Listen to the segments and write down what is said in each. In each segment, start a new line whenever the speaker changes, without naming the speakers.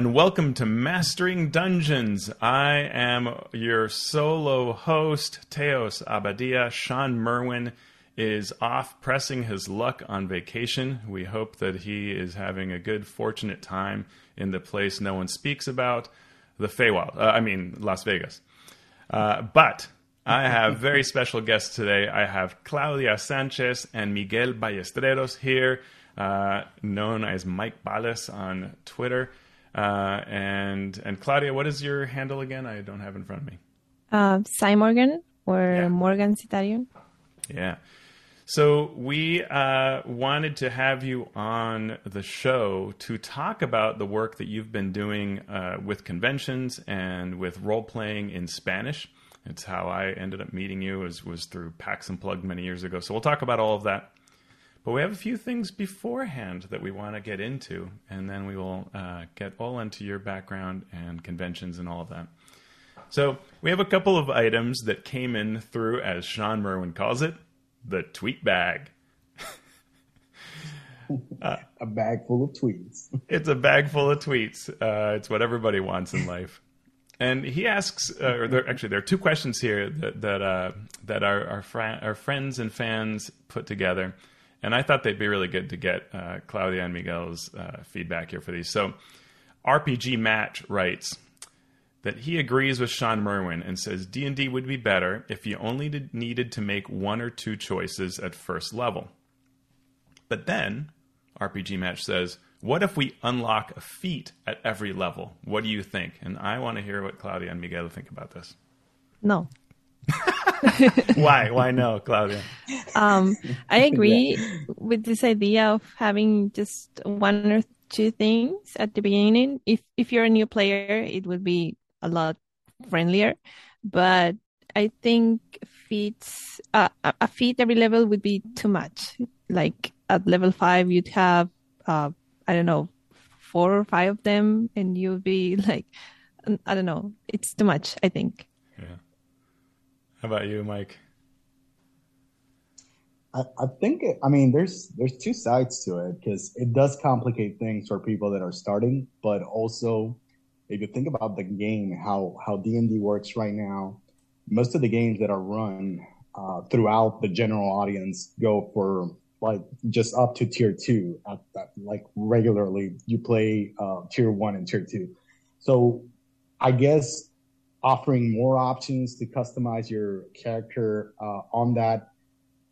And welcome to Mastering Dungeons. I am your solo host, Teos Abadia. Shawn Merwin is off pressing his luck on vacation. We hope that he is having a good, fortunate time in the place no one speaks about, the Feywild. Uh, I mean, Las Vegas. Uh, but I have very special guests today. I have Claudia Sanchez and Miguel Ballesteros here uh, known as Mike Balles on Twitter. Uh, and and Claudia, what is your handle again? I don't have in front of me.
Uh, Cy Morgan or yeah. Morgan Cytarion.
Yeah. So we uh, wanted to have you on the show to talk about the work that you've been doing uh, with conventions and with role playing in Spanish. It's how I ended up meeting you was was through PAX Unplugged many years ago. So we'll talk about all of that. But we have a few things beforehand that we want to get into, and then we will uh, get all into your background and conventions and all of that. So we have a couple of items that came in through, as Shawn Merwin calls it, the tweet bag.
uh, a bag full of tweets.
it's a bag full of tweets. Uh, it's what everybody wants in life. And he asks, uh, or there, actually, there are two questions here that that, uh, that our our, fr- our friends and fans put together and I thought they'd be really good to get uh, Claudia and Miguel's uh, feedback here for these. So, RPG Match writes that he agrees with Shawn Merwin and says D and D would be better if you only did, needed to make one or two choices at first level. But then RPG Match says, "What if we unlock a feat at every level? What do you think?" And I want to hear what Claudia and Miguel think about this.
No.
Why? Why no, Claudia?
Um, I agree with this idea of having just one or two things at the beginning. If if you're a new player, it would be a lot friendlier. But I think feats uh, a feat every level would be too much. Like at level five, you'd have uh, I don't know four or five of them, and you'd be like I don't know. It's too much. I think.
How about you, Mike?
I, I think it, I mean there's there's two sides to it because it does complicate things for people that are starting, but also if you think about the game, how how D and D works right now, most of the games that are run uh, throughout the general audience go for like just up to tier two. At, at, like regularly, you play uh, tier one and tier two. So I guess offering more options to customize your character uh, on that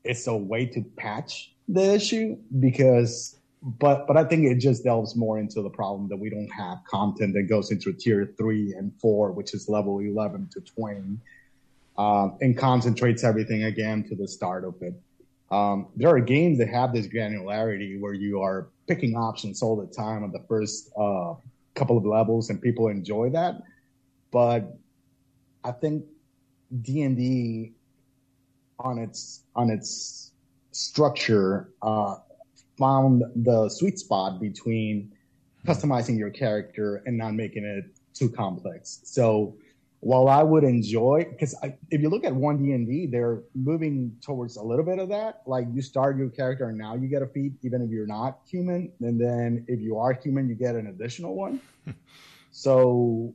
is a way to patch the issue because but but I think it just delves more into the problem that we don't have content that goes into tier three and four, which is level eleven to twenty, um, and concentrates everything again to the start of it. Um, there are games that have this granularity where you are picking options all the time on the first uh, couple of levels, and people enjoy that. But I think D and D on its on its structure uh, found the sweet spot between customizing your character and not making it too complex. So while I would enjoy, because if you look at one D and D, they're moving towards a little bit of that. Like you start your character and now you get a feat, even if you're not human, and then if you are human, you get an additional one. so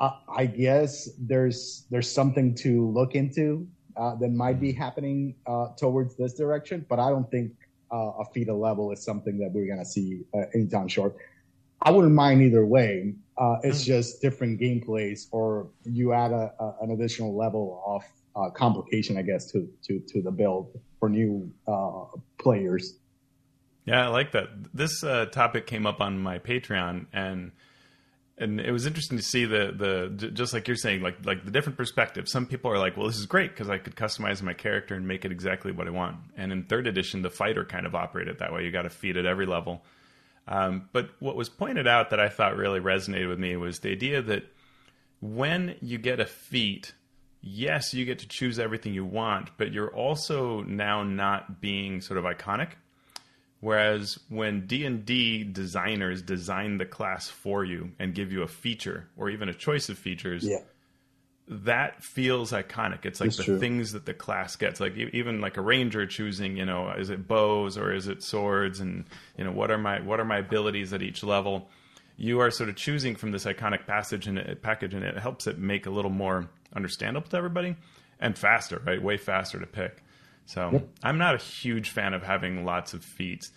I guess there's there's something to look into uh, that might be happening uh, towards this direction, but I don't think uh, a feat level is something that we're gonna see uh, anytime short. I wouldn't mind either way. Uh, it's mm. just different gameplays, or you add a, a, an additional level of uh, complication, I guess, to to to the build for new players.
Yeah, I like that. This topic came up on my Patreon, and and it was interesting to see the the just like you're saying like like the different perspectives. Some people are like well this is great because i could customize my character and make it exactly what i want. And in third edition the fighter kind of operated that way. You got to feed at every level. Um, but what was pointed out that i thought really resonated with me was the idea that when you get a feat yes you get to choose everything you want but you're also now not being sort of iconic Whereas when D&D designers design the class for you and give you a feature or even a choice of features,
yeah.
that feels iconic. It's like the true. things that the class gets. Like even like a ranger choosing, you know, is it bows or is it swords and you know what are my what are my abilities at each level? you are sort of choosing from this iconic passage and it, package, and it helps it make a little more understandable to everybody and faster, right? Way faster to pick. So yep. I'm not a huge fan of having lots of feats.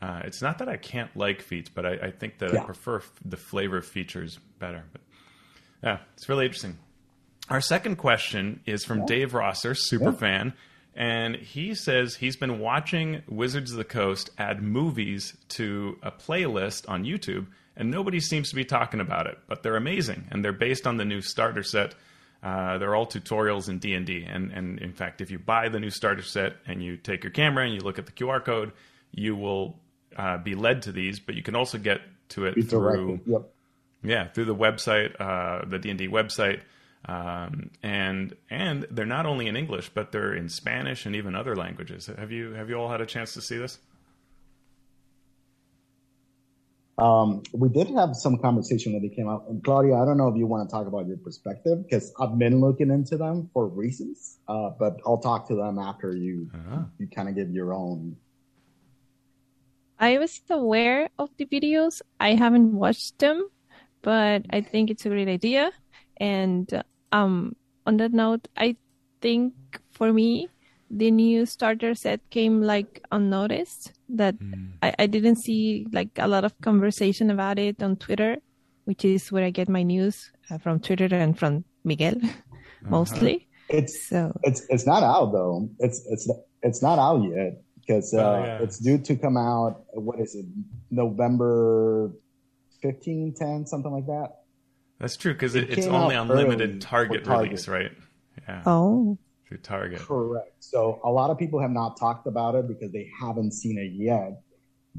Uh, it's not that I can't like feats, but I, I think that yeah. I prefer f- the flavor of features better. But yeah, it's really interesting. Our second question is from yeah. Dave Rosser, super yeah. fan, and he says he's been watching Wizards of the Coast add movies to a playlist on YouTube, and nobody seems to be talking about it. But they're amazing, and they're based on the new starter set. Uh, they're all tutorials in D and D, and in fact, if you buy the new starter set and you take your camera and you look at the QR code, you will uh, be led to these. But you can also get to it be through,
yep.
yeah, through the website, uh, the D and D website. Um, and and they're not only in English, but they're in Spanish and even other languages. Have you have you all had a chance to see this?
Um, we did have some conversation when they came out. And Claudia, I don't know if you want to talk about your perspective because I've been looking into them for reasons, uh, but I'll talk to them after you uh-huh. you kind of give your own.
I was aware of the videos. I haven't watched them, but I think it's a great idea. And um, on that note, I think for me, the new starter set came like unnoticed. That mm. I, I didn't see like a lot of conversation about it on Twitter, which is where I get my news uh, from Twitter and from Miguel uh-huh. mostly.
It's so it's it's not out though. It's it's it's not out yet because uh, oh, yeah. it's due to come out. What is it? November 15, 10, something like that.
That's true because it, it's only on limited target, target, release, right?
Yeah. Oh.
Through Target.
Correct. So a lot of people have not talked about it because they haven't seen it yet,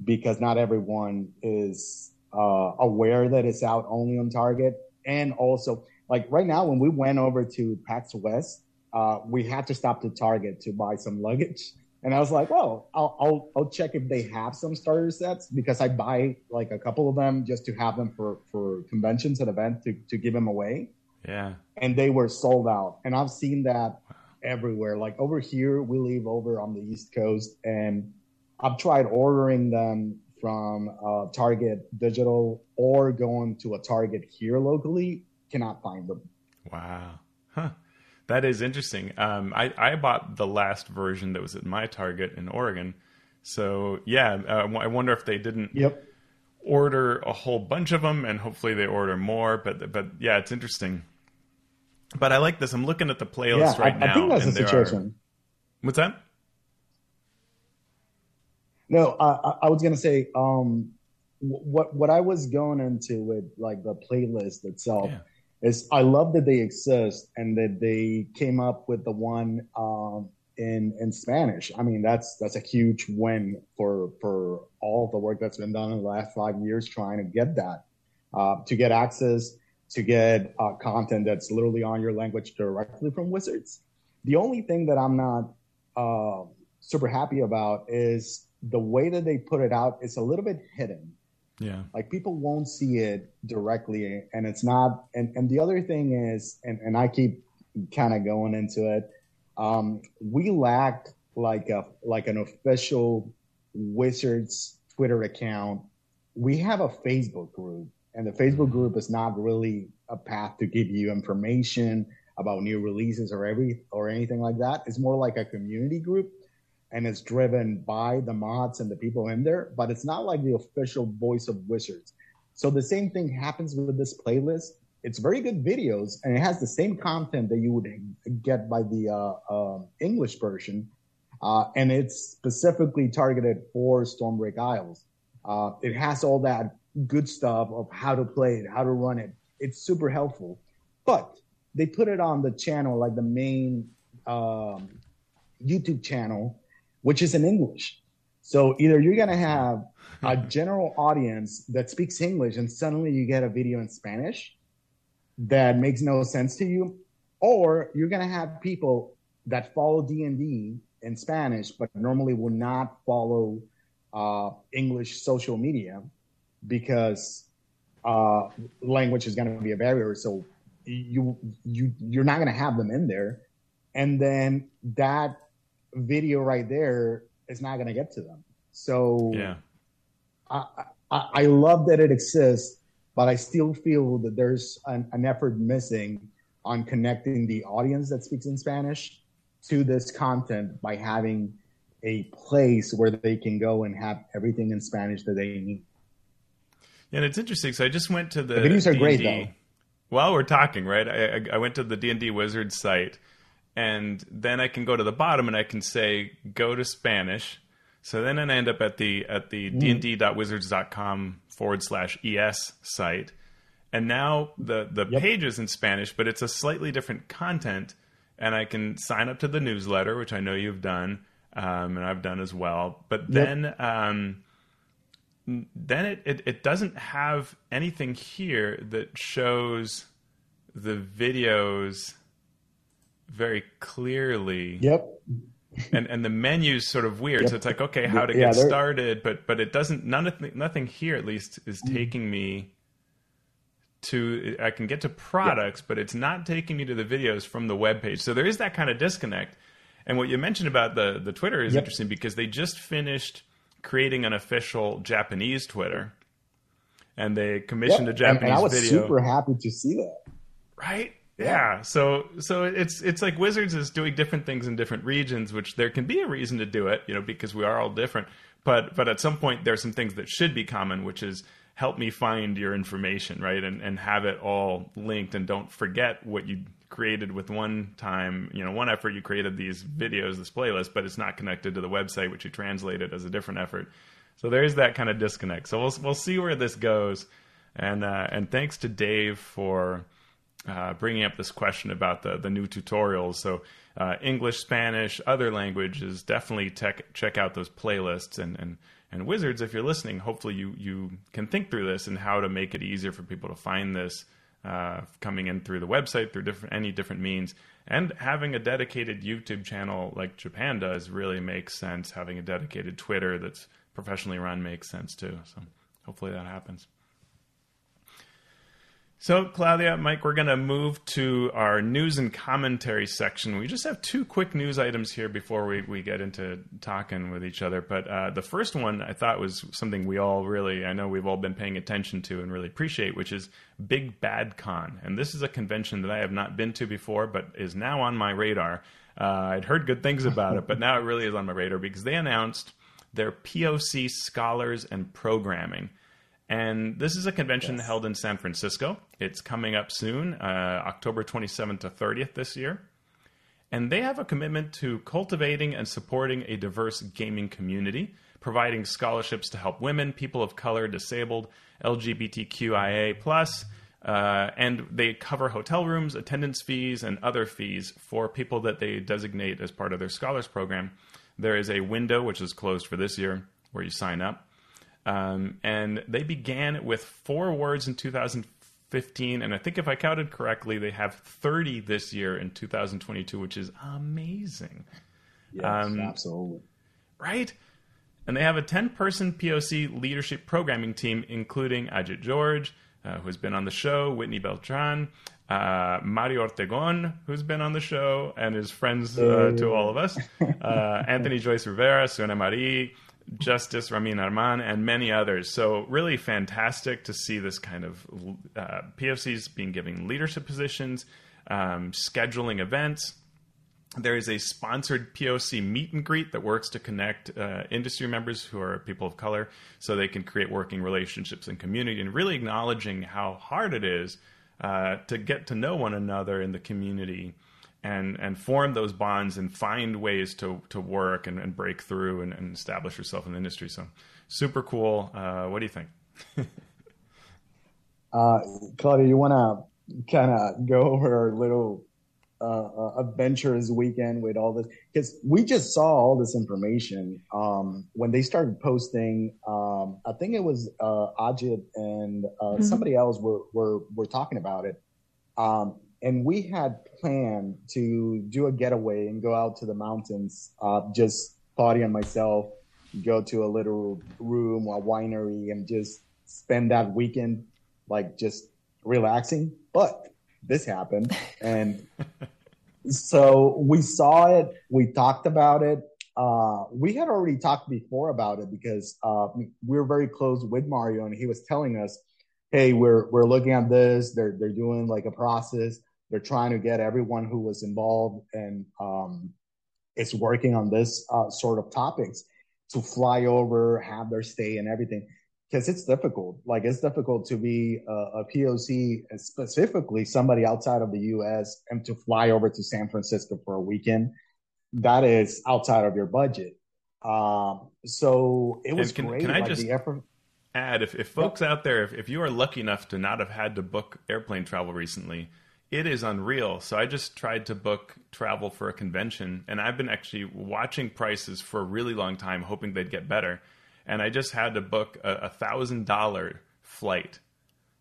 because not everyone is uh, aware that it's out only on Target, and also like right now when we went over to PAX West, uh, we had to stop to Target to buy some luggage and I was like, well, I'll, I'll, I'll check if they have some starter sets because I buy like a couple of them just to have them for, for conventions and events to, to give them away.
Yeah.
And they were sold out. And I've seen that everywhere. Like over here, we live over on the East Coast and I've tried ordering them from uh, Target Digital or going to a Target here locally. Cannot find them.
Wow. Huh. That is interesting. Um, I, I bought the last version that was at my Target in Oregon. So yeah, uh, I wonder if they didn't
yep.
order a whole bunch of them, and hopefully they order more. But but yeah, it's interesting. But I like this. I'm looking at the playlist
yeah,
right
I,
now.
I think that's the situation.
Are... What's that?
No, I, I was gonna say um, what what I was going into with like the playlist itself. Yeah is I love that they exist and that they came up with the one um, in in Spanish. I mean, that's that's a huge win for for all the work that's been done in the last five years trying to get that uh, to get access to get uh, content that's literally on your language directly from Wizards. The only thing that I'm not uh, super happy about is the way that they put it out. It's a little bit hidden.
Yeah.
Like people won't see it directly. And it's not, and, and the other thing is, and, and I keep kind of going into it. Um, we lack like a, like an official Wizards Twitter account. We have a Facebook group and the Facebook group is not really a path to give you information about new releases or every, or anything like that. It's more like a community group and it's driven by the mods and the people in there, but it's not like the official voice of Wizards. So the same thing happens with this playlist. It's very good videos and it has the same content that you would get by the uh, uh, English version. Uh, and it's specifically targeted for Stormwreck Isles. Uh, it has all that good stuff of how to play it, how to run it. It's super helpful, but they put it on the channel, like the main um, YouTube channel, which is in English. So either you're going to have a general audience that speaks English and suddenly you get a video in Spanish that makes no sense to you, or you're going to have people that follow D&D in Spanish, but normally will not follow uh, English social media because uh, language is going to be a barrier. So you you you're not going to have them in there, and then that video right there is not going to get to them. So
yeah,
I, I, I love that it exists, but I still feel that there's an, an effort missing on connecting the audience that speaks in Spanish to this content by having a place where they can go and have everything in Spanish that they need.
And it's interesting. So I just went to the,
the videos are D&D. great though.
While we're talking, right? I, I went to the D and D Wizard site, and then I can go to the bottom and I can say go to Spanish. So then I end up at the at the mm. dnd.wizards.com forward slash es site, and now the the yep. page is in Spanish, but it's a slightly different content, and I can sign up to the newsletter, which I know you've done, um, and I've done as well. But then. Um, then it, it, it doesn't have anything here that shows the videos very clearly.
Yep.
and and the menu's sort of weird. Yep. So it's like, okay, how to yeah, get started, but but it doesn't. None of nothing here at least is mm. taking me to. I can get to products, yep. but it's not taking me to the videos from the web page. So there is that kind of disconnect. And what you mentioned about the the Twitter is yep. interesting because they just finished creating an official Japanese Twitter, and they commissioned a Japanese
and, and I was
video.
Super happy to see that.
Right yeah. So so it's it's like Wizards is doing different things in different regions, which there can be a reason to do it, you know, because we are all different. But but at some point there's some things that should be common, which is help me find your information, right? And and have it all linked and don't forget what you created with one time, you know, one effort you created these videos, this playlist, but it's not connected to the website which you translated as a different effort. So there's that kind of disconnect. So we'll we'll see where this goes. And uh, and thanks to Dave for uh, bringing up this question about the the new tutorials. So uh, English, Spanish, other languages, definitely tech, check out those playlists and and and wizards. If you're listening, hopefully you you can think through this and how to make it easier for people to find this. Uh, coming in through the website, through different any different means, and having a dedicated YouTube channel like Japan does really makes sense. Having a dedicated Twitter that's professionally run makes sense too. So hopefully that happens. So, Claudia, Mike, we're going to move to our news and commentary section. We just have two quick news items here before we, we get into talking with each other. But uh, the first one I thought was something we all really, I know we've all been paying attention to and really appreciate, which is Big Bad Con. And this is a convention that I have not been to before, but is now on my radar. Uh, I'd heard good things about it, but now it really is on my radar because they announced their POC Scholars and Programming. And this is a convention yes. held in San Francisco. It's coming up soon, uh, October 27th to 30th this year. And they have a commitment to cultivating and supporting a diverse gaming community, providing scholarships to help women, people of color, disabled, LGBTQIA plus, uh, and they cover hotel rooms, attendance fees, and other fees for people that they designate as part of their scholars program. There is a window which is closed for this year where you sign up. Um, and they began with four awards in 2015, and I think if I counted correctly, they have 30 this year in 2022, which is amazing.
Yes, um, absolutely.
Right? And they have a 10 person POC leadership programming team, including Ajit George, uh, who's been on the show, Whitney Beltran, uh, Mario Ortegon, who's been on the show and is friends uh, to all of us, uh, Anthony Joyce Rivera, Suna Marie, Justice Ramin Arman, and many others. So, really fantastic to see this kind of uh, POCs being given leadership positions, um, scheduling events. There is a sponsored POC meet and greet that works to connect uh, industry members who are people of color so they can create working relationships and community and really acknowledging how hard it is uh, to get to know one another in the community and and form those bonds and find ways to to work and, and break through and, and, establish yourself in the industry. So super cool. Uh, what do you think?
uh, Claudia, you want to kind of go over our little uh, uh, adventures weekend with all this because we just saw all this information um, when they started posting. Um, I think it was uh, Ajit and uh, mm-hmm. somebody else were, were were talking about it. Um, and we had planned to do a getaway and go out to the mountains. Uh, just Claudia and myself go to a little room, or winery, and just spend that weekend like just relaxing. But this happened, and so we saw it. We talked about it. Uh, we had already talked before about it because uh, we were very close with Mario, and he was telling us hey, we're we're looking at this. They're they're doing like a process. They're trying to get everyone who was involved and um, is working on this uh, sort of topics to fly over, have their stay and everything. Because it's difficult. Like it's difficult to be a, a POC, specifically somebody outside of the U.S. and to fly over to San Francisco for a weekend. That is outside of your budget. Um, so it was
can,
great.
Can I
like
just
the effort.
add, if, if folks out there, if, if you are lucky enough to not have had to book airplane travel recently, it is unreal. So I just tried to book travel for a convention, and I've been actually watching prices for a really long time, hoping they'd get better. And I just had to book a thousand dollar flight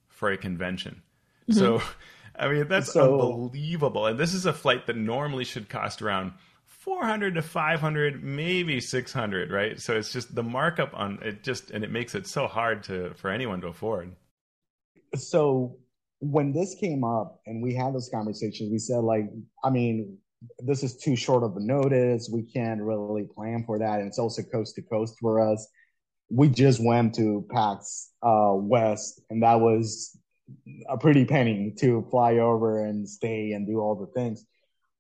for a convention. Mm-hmm. So, I mean, that's so, unbelievable. And this is a flight that normally should cost around 400 to 500 maybe 600 right so it's just the markup on it just and it makes it so hard to for anyone to afford
so when this came up and we had those conversations we said like i mean this is too short of a notice we can't really plan for that and it's also coast to coast for us we just went to pax uh, west and that was a pretty penny to fly over and stay and do all the things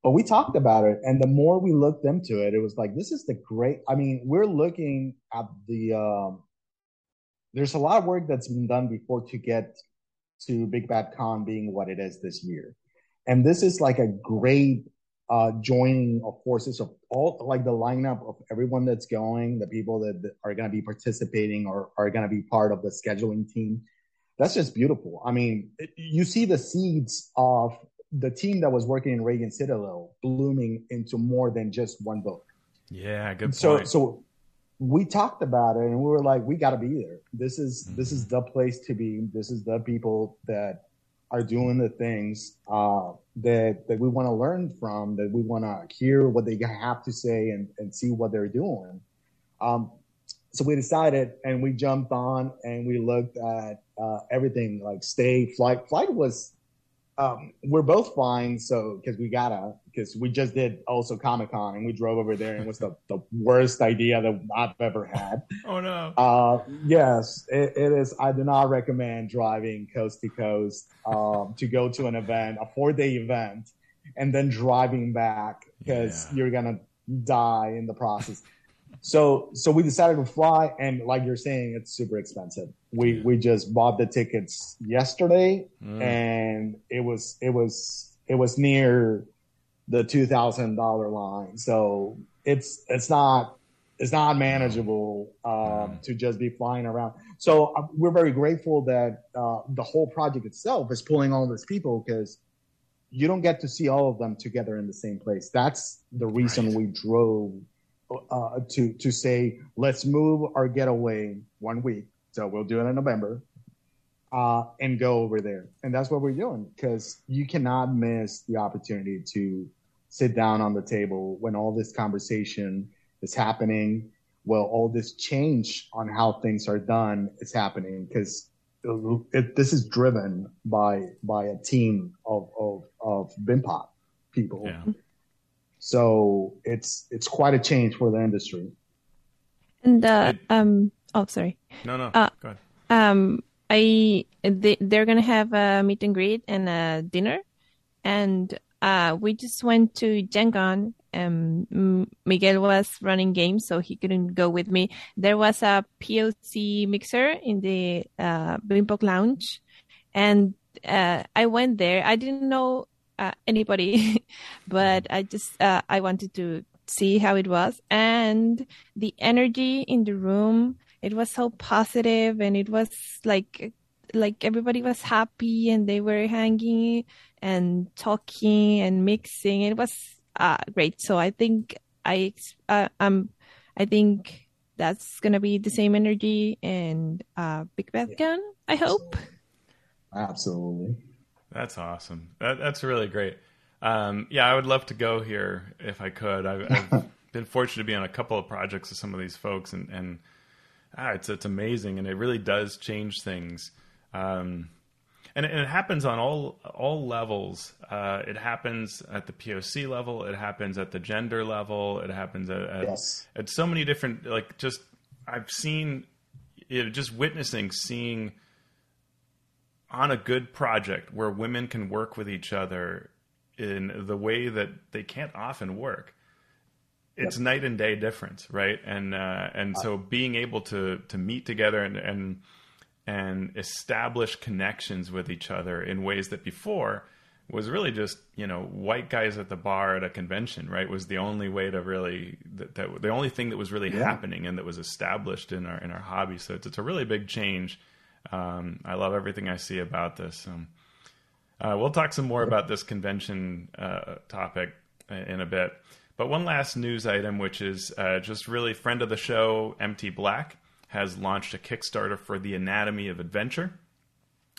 but we talked about it, and the more we looked into it, it was like this is the great. I mean, we're looking at the. Um, there's a lot of work that's been done before to get to Big Bad Con being what it is this year, and this is like a great uh, joining of forces of all like the lineup of everyone that's going, the people that, that are going to be participating or are going to be part of the scheduling team. That's just beautiful. I mean, it, you see the seeds of the team that was working in Radiant Citadel blooming into more than just one book.
Yeah, good point.
So, so we talked about it and we were like, we got to be there. This is mm-hmm. this is the place to be. This is the people that are doing the things uh, that that we want to learn from. That we want to hear what they have to say and and see what they're doing. Um, so we decided and we jumped on and we looked at uh, everything like stay flight. Flight was um, we're both flying, so because we gotta, because we just did also Comic Con and we drove over there, and it was the, the worst idea that I've ever had.
oh no!
Uh, yes, it, it is. I do not recommend driving coast to coast um, to go to an event, a four day event, and then driving back because yeah. you're gonna die in the process. So so we decided to fly, and like you're saying, it's super expensive. We we just bought the tickets yesterday, mm. and it was it was it was near the two thousand dollar line. So it's it's not it's not manageable um, mm. to just be flying around. So uh, we're very grateful that uh, the whole project itself is pulling all these people because you don't get to see all of them together in the same place. That's the reason right. we drove uh, to to say let's move our getaway one week. So we'll do it in November, uh, and go over there, and that's what we're doing because you cannot miss the opportunity to sit down on the table when all this conversation is happening. Well, all this change on how things are done is happening because this is driven by by a team of of of BIMPOC people. Yeah. So it's it's quite a change for the industry.
And uh, um, oh, sorry.
No, no. Uh, Go ahead.
Um, I they, they're gonna have a meet and greet and a dinner, and uh, we just went to Gen Con. Um, Miguel was running games, so he couldn't go with me. There was a POC mixer in the uh, BIMPOC lounge, and uh, I went there. I didn't know uh, anybody, but I just uh, I wanted to see how it was, and the energy in the room it was so positive, and it was like like everybody was happy, and they were hanging and talking and mixing. It was uh, great. So I think I uh, um I think that's gonna be the same energy and uh, Big Bad Con. I hope.
Absolutely.
That's awesome. That, that's really great. Um, yeah, I would love to go here if I could. I've, I've been fortunate to be on a couple of projects with some of these folks, and, and ah, it's it's amazing, and it really does change things. Um, and, and, it happens on all all levels. Uh, it happens at the POC level. It happens at the gender level. It happens at at,
yes.
at so many different like just I've seen you know, just witnessing seeing on a good project where women can work with each other in the way that they can't often work it's yep. night and day difference right and uh, and so being able to to meet together and and and establish connections with each other in ways that before was really just you know white guys at the bar at a convention right was the only way to really that, that the only thing that was really yeah. happening and that was established in our in our hobby so it's, it's a really big change um, i love everything i see about this um, uh, we'll talk some more about this convention uh, topic in a bit but one last news item which is uh, just really friend of the show mt black has launched a kickstarter for the anatomy of adventure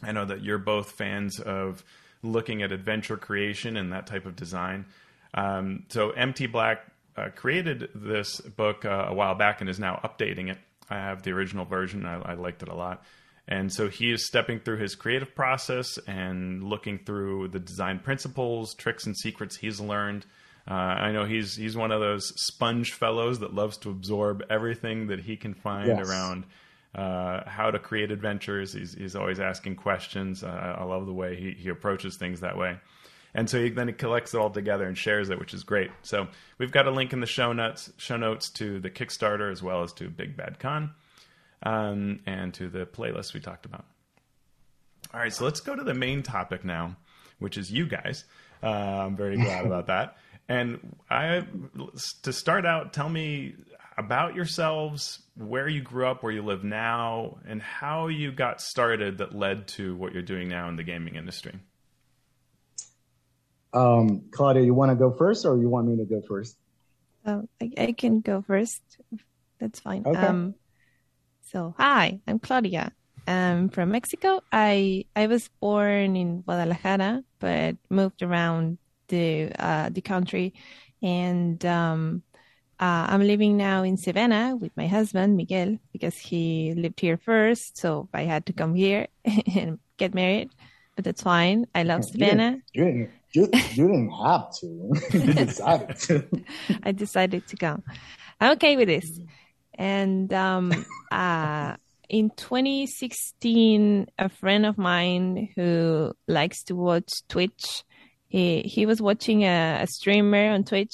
i know that you're both fans of looking at adventure creation and that type of design. Um, so MT Black uh, created this book uh, a while back and is now updating it. I have the original version. I, I, liked it a lot. And so he is stepping through his creative process and looking through the design principles, tricks, and secrets he's learned. Uh, I know he's he's one of those sponge fellows that loves to absorb everything that he can find yes. around uh, how to create adventures. He's, he's always asking questions. Uh, I love the way he, he approaches things that way. And so he then he collects it all together and shares it, which is great. So we've got a link in the show notes, show notes to the Kickstarter as well as to Big Bad Con, um, and to the playlist we talked about. All right, so let's go to the main topic now, which is you guys. Uh, I'm very glad about that. And I, to start out, tell me about yourselves, where you grew up, where you live now, and how you got started that led to what you're doing now in the gaming industry.
Um, Claudia, you want to go first, or you want me to go first?
Uh, I, I, can go first. That's fine.
Okay. Um,
so, hi, I'm Claudia. I'm from Mexico. I I was born in Guadalajara, but moved around the uh, the country, and um, uh, I'm living now in Savannah with my husband, Miguel, because he lived here first. So I had to come here and get married, but that's fine. I love you Savannah.
Didn't, you, didn't, you, you didn't have to. you decided to.
I decided to come. I'm okay with this. And um, uh, in 2016, a friend of mine who likes to watch Twitch, he, he was watching a, a streamer on Twitch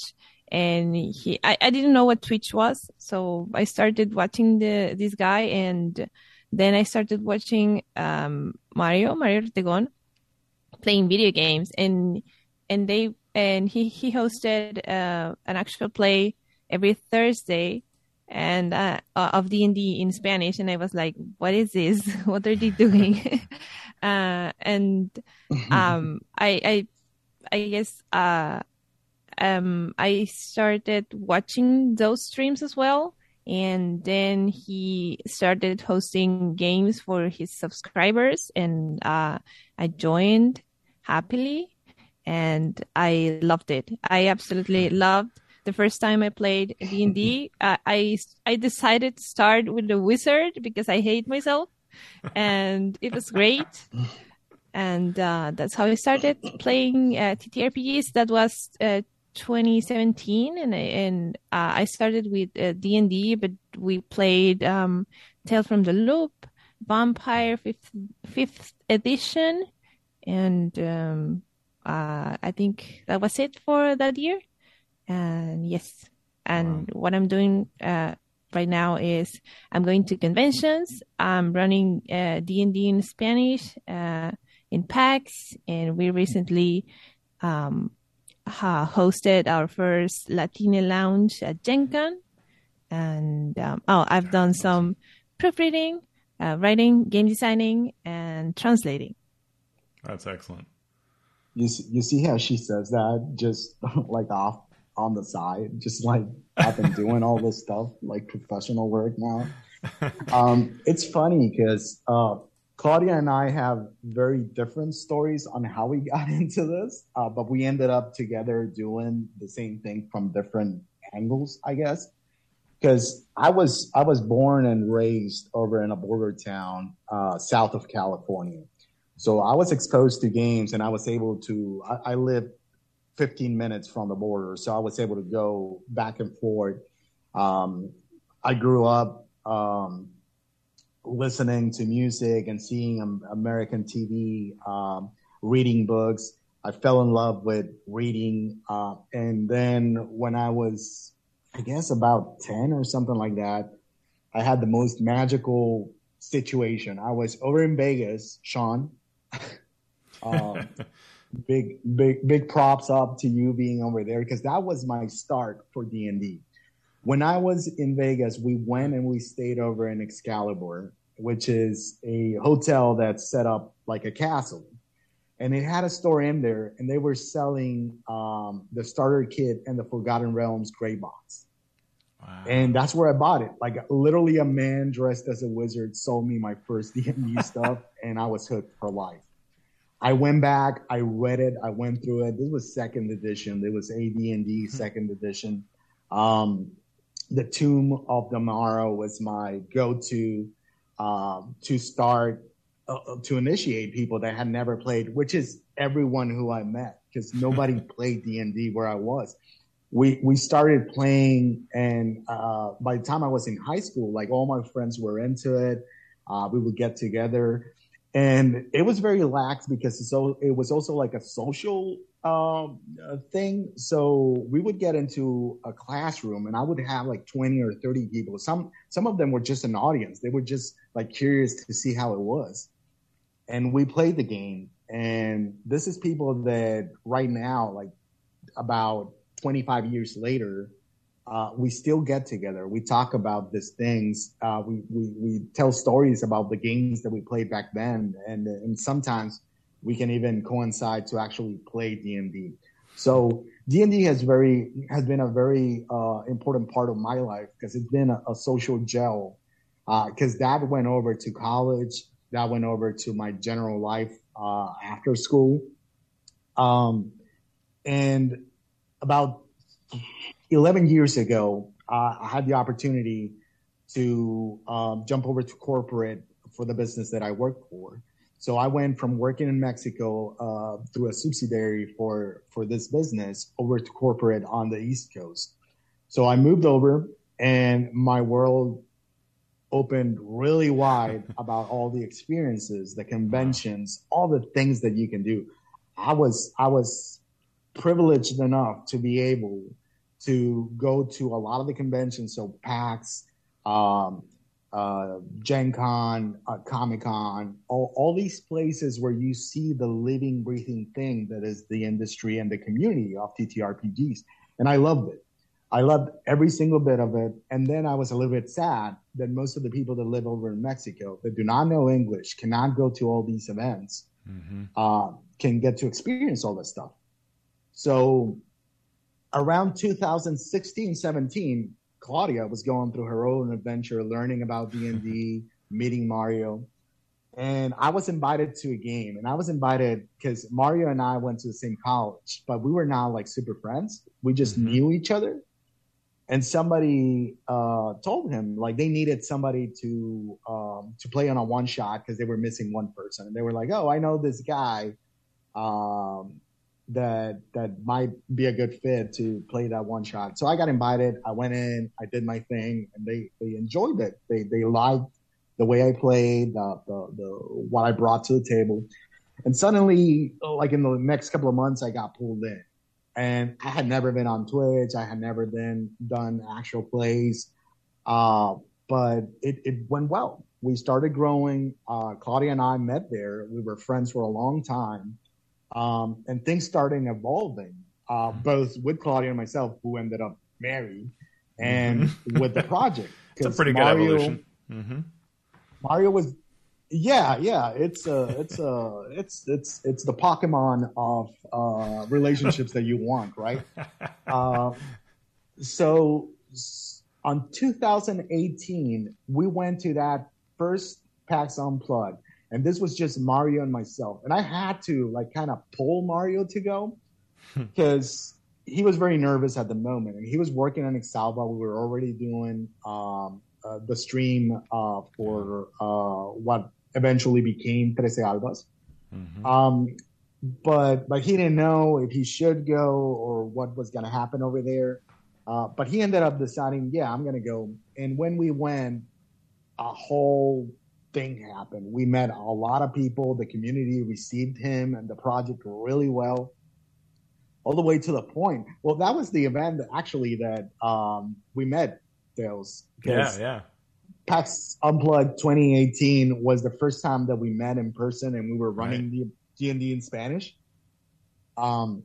and he I, I didn't know what Twitch was, so I started watching the this guy, and then I started watching um, Mario Mario Ortegon playing video games, and and they and he he hosted uh, an actual play every Thursday and uh, of D and D in Spanish, and I was like, "What is this? what are they doing?" uh, and um, I I I guess uh, um, I started watching those streams as well. And then he started hosting games for his subscribers, and uh, I joined happily, and I loved it. I absolutely loved the first time I played D and D. I I decided to start with the wizard because I hate myself, and it was great. And uh, that's how I started playing uh, TTRPGs. That was uh, 2017 and and uh, I started with uh, D&D but we played um Tales from the Loop, Vampire 5th 5th edition and um uh I think that was it for that year. And yes. And wow. what I'm doing uh right now is I'm going to conventions. I'm running uh, D&D in Spanish uh, in PAX and we recently um, uh, hosted our first Latina lounge at Gen Con. And um, oh, I've done some proofreading, uh, writing, game designing, and translating.
That's excellent.
You see, you see how she says that just like off on the side, just like I've been doing all this stuff, like professional work now. Um, it's funny because uh, Claudia and I have very different stories on how we got into this, uh, but we ended up together doing the same thing from different angles, I guess. Because I was I was born and raised over in a border town uh, south of California, so I was exposed to games, and I was able to. I, I lived 15 minutes from the border, so I was able to go back and forth. Um, I grew up um, listening to music and seeing American TV, um, reading books. I fell in love with reading. Uh, and then when I was, I guess about 10 or something like that, I had the most magical situation. I was over in Vegas, Sean. um, big, big, big props up to you being over there because that was my start for D and D. When I was in Vegas, we went and we stayed over in Excalibur, which is a hotel that's set up like a castle and it had a store in there, and they were selling um, the starter kit and the Forgotten Realms gray box. Wow. And that's where I bought it. Like literally, a man dressed as a wizard sold me my first D and D stuff, and I was hooked for life. I went back, I read it, I went through it. This was second edition. It was AD&D hmm. second edition. Um, the Tomb of Damara was my go-to um, to start uh, uh, to initiate people that had never played, which is everyone who I met because nobody played D and D where I was. We we started playing, and uh, by the time I was in high school, like all my friends were into it. Uh, we would get together, and it was very lax because so it was also like a social um, thing. So we would get into a classroom, and I would have like twenty or thirty people. Some some of them were just an audience; they were just like curious to see how it was and we played the game. And this is people that right now, like about 25 years later, uh, we still get together. We talk about these things. Uh, we, we, we tell stories about the games that we played back then. And, and sometimes we can even coincide to actually play D&D. So D&D has very, has been a very, uh, important part of my life because it's been a, a social gel. Uh, cause dad went over to college that went over to my general life uh, after school. Um, and about 11 years ago, uh, I had the opportunity to um, jump over to corporate for the business that I work for. So I went from working in Mexico uh, through a subsidiary for for this business over to corporate on the East Coast. So I moved over, and my world opened really wide about all the experiences, the conventions, all the things that you can do. I was I was privileged enough to be able to go to a lot of the conventions, so PAX, um, uh, Gen Con, uh, Comic Con, all, all these places where you see the living, breathing thing that is the industry and the community of TTRPGs. And I loved it. I loved every single bit of it. And then I was a little bit sad that most of the people that live over in Mexico that do not know English cannot go to all these events, mm-hmm. uh, can get to experience all this stuff. So around 2016, 17, Claudia was going through her own adventure, learning about D&D, meeting Mario. And I was invited to a game and I was invited because Mario and I went to the same college, but we were not like super friends. We just mm-hmm. knew each other and somebody uh, told him like they needed somebody to um, to play on a one shot because they were missing one person, and they were like, "Oh, I know this guy um, that that might be a good fit to play that one shot." So I got invited. I went in, I did my thing, and they they enjoyed it. They they liked the way I played, the the, the what I brought to the table, and suddenly, like in the next couple of months, I got pulled in and I had never been on Twitch. I had never been done actual plays, uh, but it, it went well. We started growing. Uh, Claudia and I met there. We were friends for a long time, um, and things started evolving. Uh, both with Claudia and myself, who ended up married, and mm-hmm. with the project.
it's a pretty Mario, good evolution. Mm-hmm.
Mario was yeah, yeah, it's uh, it's uh, it's it's it's the Pokemon of uh, relationships that you want, right? Uh, so on 2018, we went to that first PAX Unplugged, and this was just Mario and myself, and I had to like kind of pull Mario to go because he was very nervous at the moment, and he was working on Exalva. We were already doing um, uh, the stream uh, for uh, what eventually became Trece Albas. Mm-hmm. Um, but but he didn't know if he should go or what was going to happen over there. Uh, but he ended up deciding, yeah, I'm going to go. And when we went, a whole thing happen. We met a lot of people. The community received him and the project really well, all the way to the point. Well, that was the event that actually that um, we met Dales.
Yeah, yeah.
PAX Unplugged 2018 was the first time that we met in person, and we were running right. the D and D in Spanish. Um,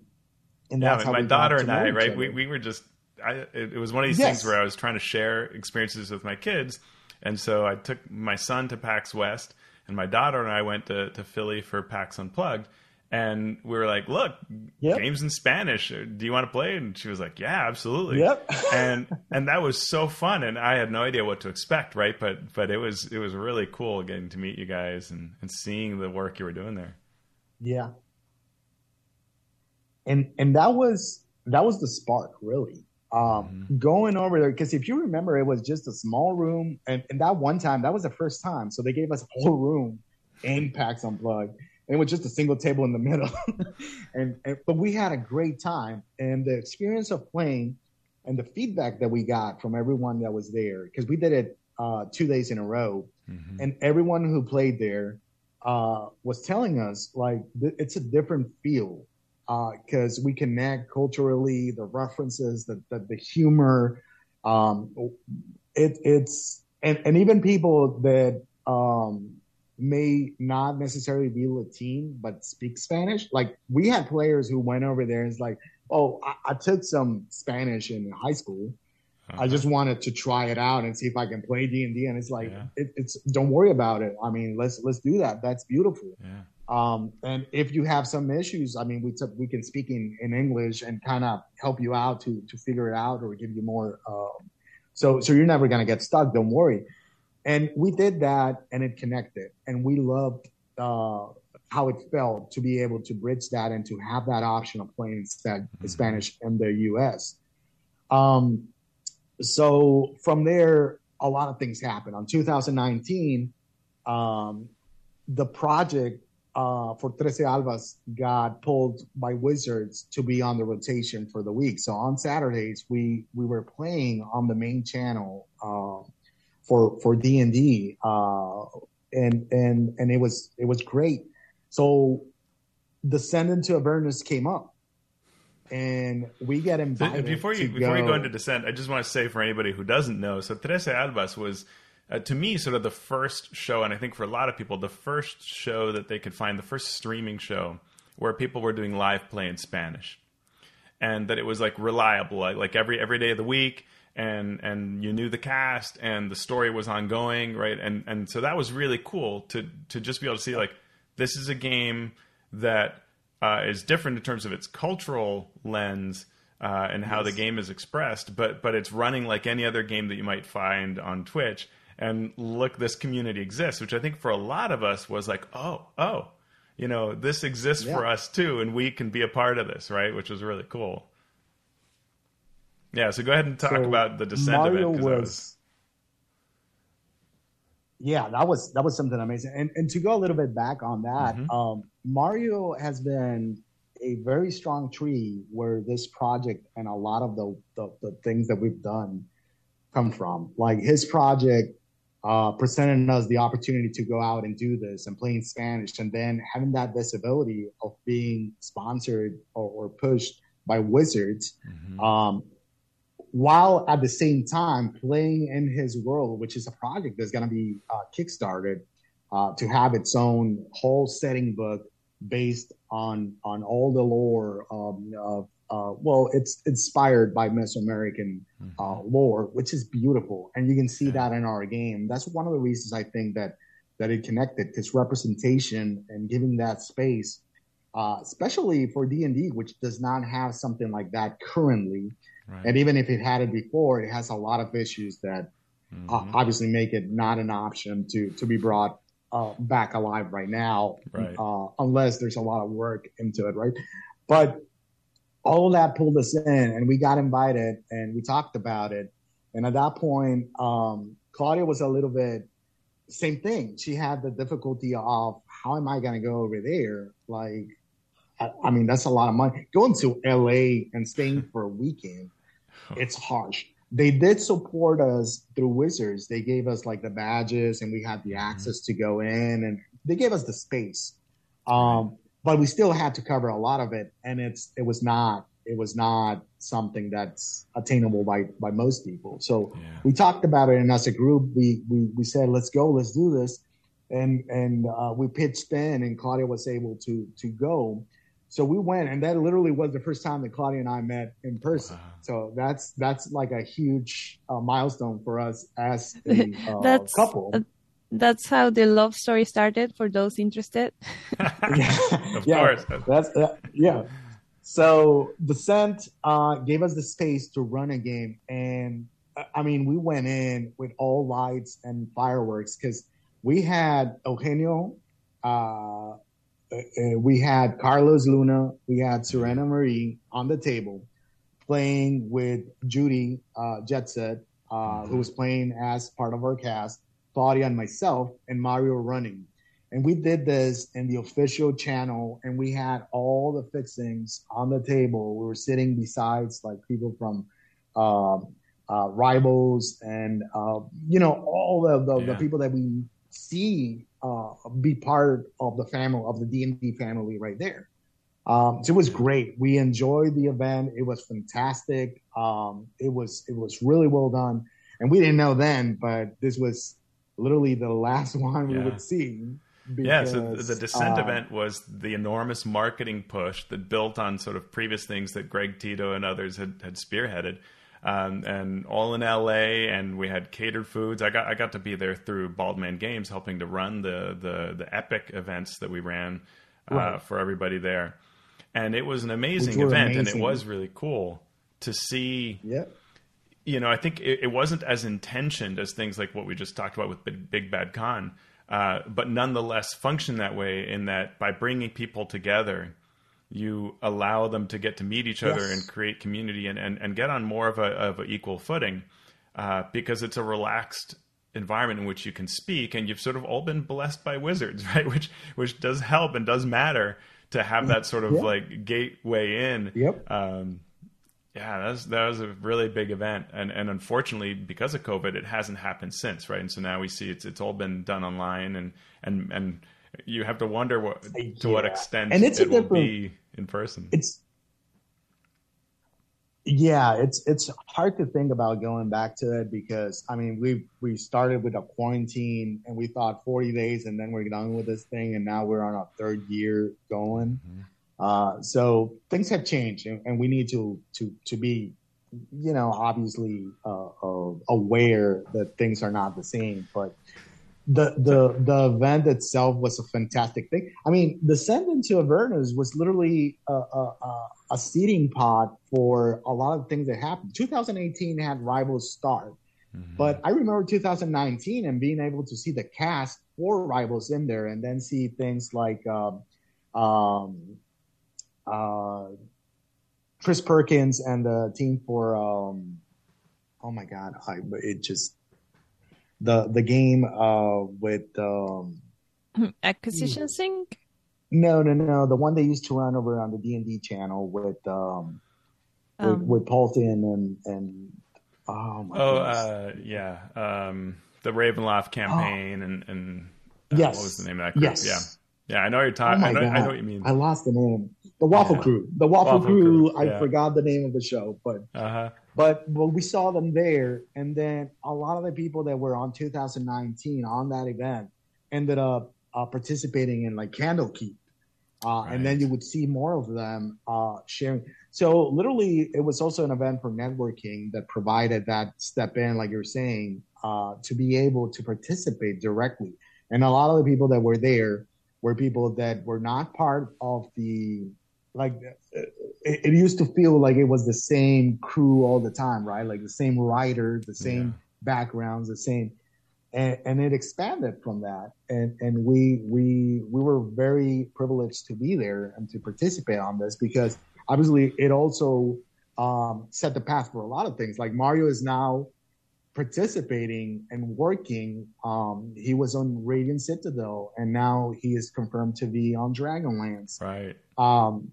and yeah, my daughter and I, right? We we were just. I, it, it was one of these yes. things where I was trying to share experiences with my kids, and so I took my son to PAX West, and my daughter and I went to, to Philly for PAX Unplugged. And we were like, "Look, yep. games in Spanish. Uh, do you want to play?" And she was like, "Yeah, absolutely."
Yep.
and and that was so fun, and I had no idea what to expect, right? But but it was it was really cool getting to meet you guys and, and seeing the work you were doing there.
Yeah. And and that was that was the spark, really um, mm-hmm. going over there because if you remember it was just a small room and, and that one time that was the first time so they gave us a whole room PAX Unplugged and it was just a single table in the middle and, and, but we had a great time and the experience of playing and the feedback that we got from everyone that was there because we did it uh, two days in a row mm-hmm. and everyone who played there uh, was telling us like th- it's a different feel because uh, we connect culturally, the references, the the, the humor. Um, it, it's and, and even people that um, may not necessarily be Latin but speak Spanish. Like we had players who went over there and it's like, oh, I, I took some Spanish in high school. Uh-huh. I just wanted to try it out and see if I can play D and D. And it's like, yeah. it, it's don't worry about it. I mean, let's let's do that. That's beautiful.
Yeah.
Um, and if you have some issues, I mean, we t- we can speak in, in English and kind of help you out to to figure it out or give you more. Uh, so so you're never gonna get stuck. Don't worry. And we did that, and it connected, and we loved uh, how it felt to be able to bridge that and to have that option of playing mm-hmm. Spanish in the U.S. Um, so from there, a lot of things happened. On 2019, um, the project uh, for Trece Albas got pulled by Wizards to be on the rotation for the week. So on Saturdays, we we were playing on the main channel uh, for for D and D, uh, and and and it was it was great. So Descent into Avernus came up, and we get invited.
Before you before go. you go into Descent, I just want to say for anybody who doesn't know, so Trece Albas was uh, to me, sort of the first show, and I think for a lot of people, the first show that they could find, the first streaming show where people were doing live play in Spanish, and that it was like reliable, like, like every every day of the week, and and you knew the cast, and the story was ongoing, right? And and so that was really cool to to just be able to see like this is a game that uh, is different in terms of its cultural lens. Uh, and how yes. the game is expressed, but but it's running like any other game that you might find on Twitch, and look, this community exists, which I think for a lot of us was like, oh, oh, you know, this exists yeah. for us too, and we can be a part of this, right? Which was really cool. Yeah, so go ahead and talk so about the descent Mario of it. Was, was,
yeah, that was that was something amazing. And and to go a little bit back on that, mm-hmm. um, Mario has been a very strong tree where this project and a lot of the, the, the things that we've done come from. Like his project uh, presenting us the opportunity to go out and do this and playing Spanish, and then having that visibility of being sponsored or, or pushed by Wizards, mm-hmm. um, while at the same time playing in his world, which is a project that's going to be uh, kickstarted uh, to have its own whole setting book based on on all the lore um, of uh, well, it's inspired by Mesoamerican mm-hmm. uh, lore, which is beautiful, and you can see that in our game. That's one of the reasons I think that that it connected because representation and giving that space, uh, especially for D and D, which does not have something like that currently, right. and even if it had it before, it has a lot of issues that uh, mm-hmm. obviously make it not an option to to be brought uh, back alive right now,
right.
Uh, unless there's a lot of work into it, right? But all that pulled us in and we got invited and we talked about it. And at that point, um, Claudia was a little bit same thing. She had the difficulty of how am I going to go over there? Like, I, I, mean, that's a lot of money. Going to LA and staying for a weekend, it's harsh. they did support us through Wizards. They gave us like the badges and we had the access to go in and they gave us the space. Um, but we still had to cover a lot of it. And it's, it was not, it was not something that's attainable by, by most people. So
Yeah.
we talked about it. And as a group, we, we, we said, let's go, let's do this. And, and, uh, we pitched in and Claudia was able to, to go. So we went, and that literally was the first time that Claudia and I met in person.
Wow.
So that's that's like a huge uh, milestone for us as a uh,
That's-
couple.
That's how the love story started for those interested.
of
Yeah.
course.
That's uh, yeah. So Descent uh, gave us the space to run a game, and uh, I mean, we went in with all lights and fireworks because we had Eugenio, uh, uh, uh, we had Carlos Luna, we had Serena Marie on the table playing with Judy uh, Jet Set, uh, who was playing as part of our cast, Claudia and myself, and Mario running. And we did this in the official channel, and we had all the fixings on the table. We were sitting besides like people from um, uh, rivals and uh, you know all the the, the
Yeah.
people that we see uh, be part of the family of the D and D family right there. Um, so it was great. We enjoyed the event. It was fantastic. Um, it was it was really well done, and we didn't know then, but this was literally the last one we would see.
yeah, so the,
because,
the Descent
uh,
event was the enormous marketing push that built on sort of previous things that Greg Tito and others had, had spearheaded. Um, and all in LA, and we had catered foods. I got I got to be there through Baldman Games, helping to run the the, the epic events that we ran uh,
Right.
for everybody there. And it was an amazing event, and it was really cool to see
Yeah,
you know, I think it, it wasn't as intentioned as things like what we just talked about with Big, Big Bad Con, uh, but nonetheless function that way in that by bringing people together, you allow them to get to meet each other
Yes.
and create community and, and, and get on more of a of an equal footing uh, because it's a relaxed environment in which you can speak and you've sort of all been blessed by wizards right which which does help and does matter to have that sort of like gateway in
Yep.
um, yeah, that was that was a really big event, and and unfortunately, because of COVID, it hasn't happened since, right? And so now we see it's it's all been done online, and and and you have to wonder what to what extent
And it's
it will be in person.
it's yeah, it's it's hard to think about going back to it because I mean we we started with a quarantine and we thought 40 days and then we're done with this thing and now we're on our third year going. Mm-hmm. Uh, so things have changed and, and we need to to to be you know obviously uh, uh, aware that things are not the same, but the the the event itself was a fantastic thing. I mean, Descent into Avernus was literally a, a, a, a seeding pot for a lot of things that happened. 2018 had Rivals start,
Mhm.
but I remember 2019 and being able to see the cast for Rivals in there, and then see things like um, um, uh, Chris Perkins and the team for um, oh my god, I it just the the game uh with um
Acquisitions Inc.
no no no the one they used to run over on the D and D channel with um, with,
Um,
with Paulton and and oh my
oh, uh, yeah, um, the Ravenloft campaign, and and uh,
Yes.
what was the name of that group?
Yes.
Yeah, yeah, I know you're
oh
talking.
my
I know, I know what you mean.
I lost the name the Waffle
Yeah.
Crew the Waffle,
Waffle
Crew,
Crew,
I
yeah.
forgot the name of the show but
Uh huh.
but well, we saw them there, and then a lot of the people that were on 2019 on that event ended up uh, participating in like Candlekeep, uh, and then you would see more of them uh, sharing. So literally, it was also an event for networking that provided that step in, like you're saying, uh, to be able to participate directly. And a lot of the people that were there were people that were not part of the like it, it used to feel like it was the same crew all the time, right? Like the same writers, the same
Yeah.
backgrounds, the same, and, and it expanded from that. And and we we we were very privileged to be there and to participate on this because obviously it also um, set the path for a lot of things. Like Mario is now participating and working. Um, he was on Radiant Citadel, and now he is confirmed to be on Dragonlance
Right.
um,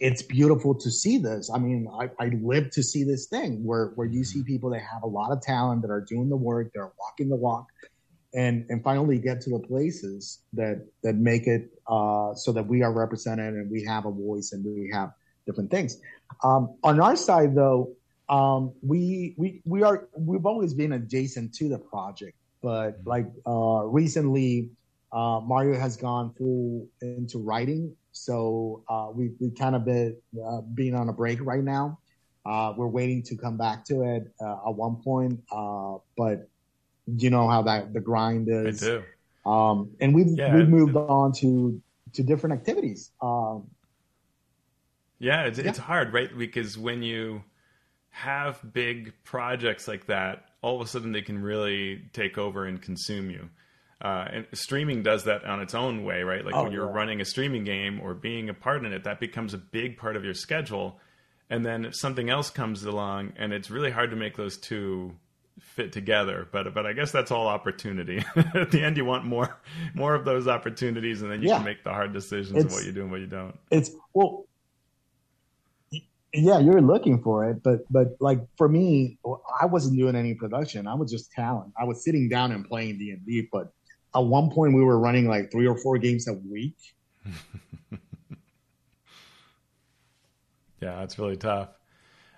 it's beautiful to see this. I mean, I, I live to see this thing where where you see people that have a lot of talent that are doing the work, they're walking the walk, and and finally get to the places that that make it uh, so that we are represented and we have a voice and we have different things. Um, on our side, though, um, we we we are we've always been adjacent to the project, but like uh, recently, uh, Mario has gone full into writing so uh, we we kind of been uh, being on a break right now. Uh, we're waiting to come back to it uh, at one point, uh, but you know how that the grind is.
I do.
Um, and we've
Yeah,
we've
it-
moved on to to different activities. Um,
Yeah, it's, it's hard, right? Because when you have big projects like that, all of a sudden they can really take over and consume you. Uh, and streaming does that on its own way, right? Like
Oh,
when you're
yeah.
running a streaming game or being a part in it, that becomes a big part of your schedule. And then if something else comes along, and it's really hard to make those two fit together. But but I guess that's all opportunity. At the end, you want more more of those opportunities, and then you
Yeah.
can make the hard decisions of what you do and what you don't.
it's well yeah you're looking for it but but like for me i wasn't doing any production i was just talent i was sitting down and playing d&d but at one point we were running like three or four games a week
Yeah, it's really tough.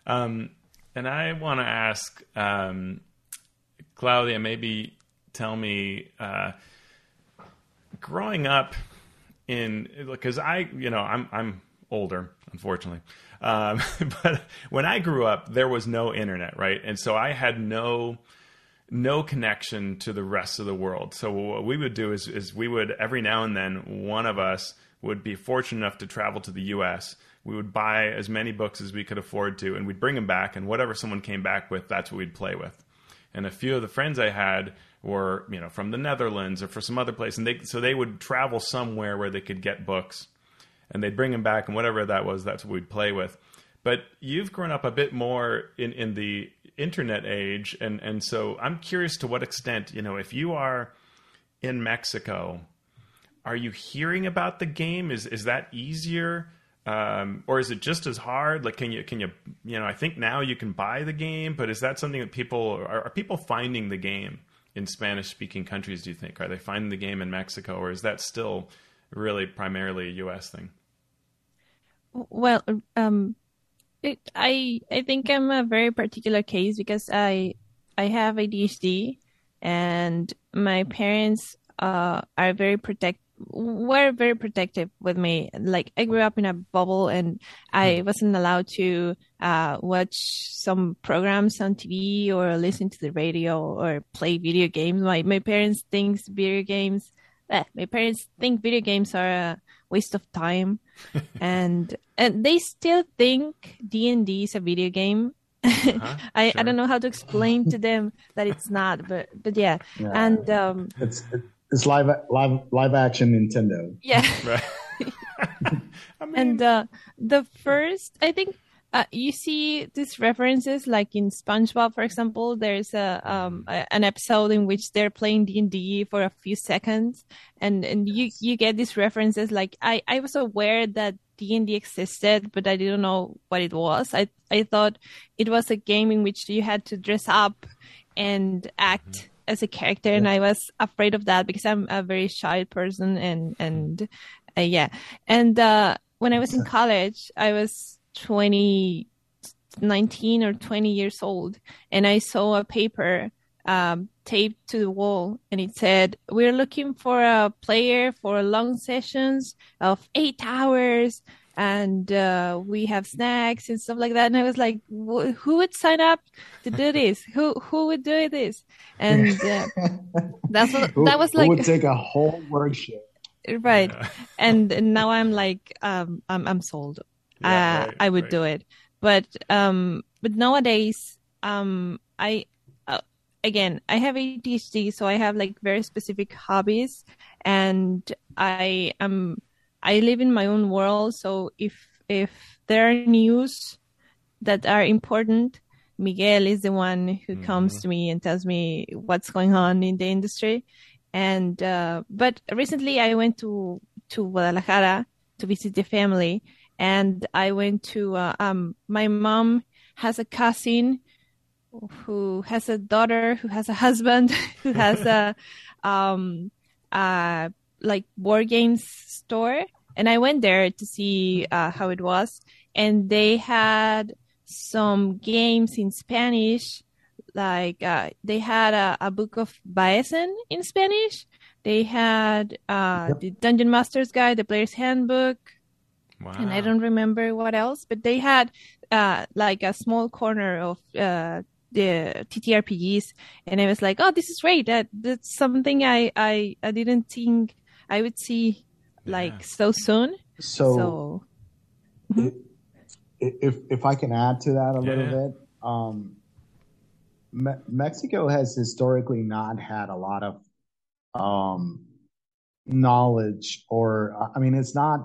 Um, and I want to ask um, Claudia, maybe tell me, uh, growing up in because I, you know, I'm I'm older, unfortunately. Um, but when I grew up, there was no internet, right? And so I had no no connection to the rest of the world. So what we would do is, is we would every now and then one of us would be fortunate enough to travel to the U.S. We would buy as many books as we could afford to, and we'd bring them back. And whatever someone came back with, that's what we'd play with. And a few of the friends I had were, you know, from the Netherlands or for some other place, and they so they would travel somewhere where they could get books, and they'd bring them back, and whatever that was, that's what we'd play with. But you've grown up a bit more in, in the internet age, and, and so I'm curious to what extent, you know, if you are in Mexico, are you hearing about the game? Is is that easier? Um, or is it just as hard? Like, can you can you you know? I think now you can buy the game, but is that something that people are, are people finding the game in Spanish speaking countries? Do you think are they finding the game in Mexico, or is that still really primarily a U.S. thing?
Well, um, it, I I think I'm a very particular case because I I have ADHD and my parents uh are very protect were very protective with me. Like I grew up in a bubble and I wasn't allowed to uh watch some programs on TV or listen to the radio or play video games. My my parents think video games eh, my parents think video games are a waste of time and and they still think D&D is a video game.
Uh-huh,
I,
sure.
I don't know how to explain to them that it's not, but but yeah.
Yeah.
And um
it's it's live live live action nintendo
yeah.
Right. I mean,
And uh, the first, I think, uh, you see these references, like in SpongeBob, for example. There's a, um, a an episode in which they're playing D and D for a few seconds, and and you you get these references. Like I I was aware that D and D existed, but I didn't know what it was. I I thought it was a game in which you had to dress up and act as a character, and I was afraid of that because I'm a very shy person, and and uh, yeah, and uh, when I was in college, I was 20, 19 or 20 years old, and I saw a paper um, taped to the wall, and it said, We're looking for a player for long sessions of eight hours. And uh, we have snacks and stuff like that. And I was like, "Who would sign up to do this? Who who would do this?" And uh, that's what
Who-
that was
who
like.
would take a whole workshop
right
Yeah.
and, and now i'm like um i'm i'm sold
Yeah,
uh,
right,
i would
right.
do it but um but nowadays um i uh, again i have adhd so i have like very specific hobbies and i am i live in my own world so if if there are news that are important miguel is the one who comes
Mhm.
to me and tells me what's going on in the industry and uh, but recently I went to to Guadalajara to visit the family, and I went to uh, um my mom has a cousin who has a daughter who has a husband who has a um uh like board games store. And I went there to see uh, how it was. And they had some games in Spanish like uh, they had a, a book of Baizen in Spanish. They had uh, yep. the Dungeon Master's Guide the player's handbook Wow. And I don't remember what else, but they had uh, like a small corner of uh, the TTRPGs, and I was like, "Oh, this is great! That that's something I I, I didn't think I would see like yeah. so soon."
So, so mm-hmm. if if I can add to that a yeah. little bit, um, Me- Mexico has historically not had a lot of um, knowledge, or I mean, it's not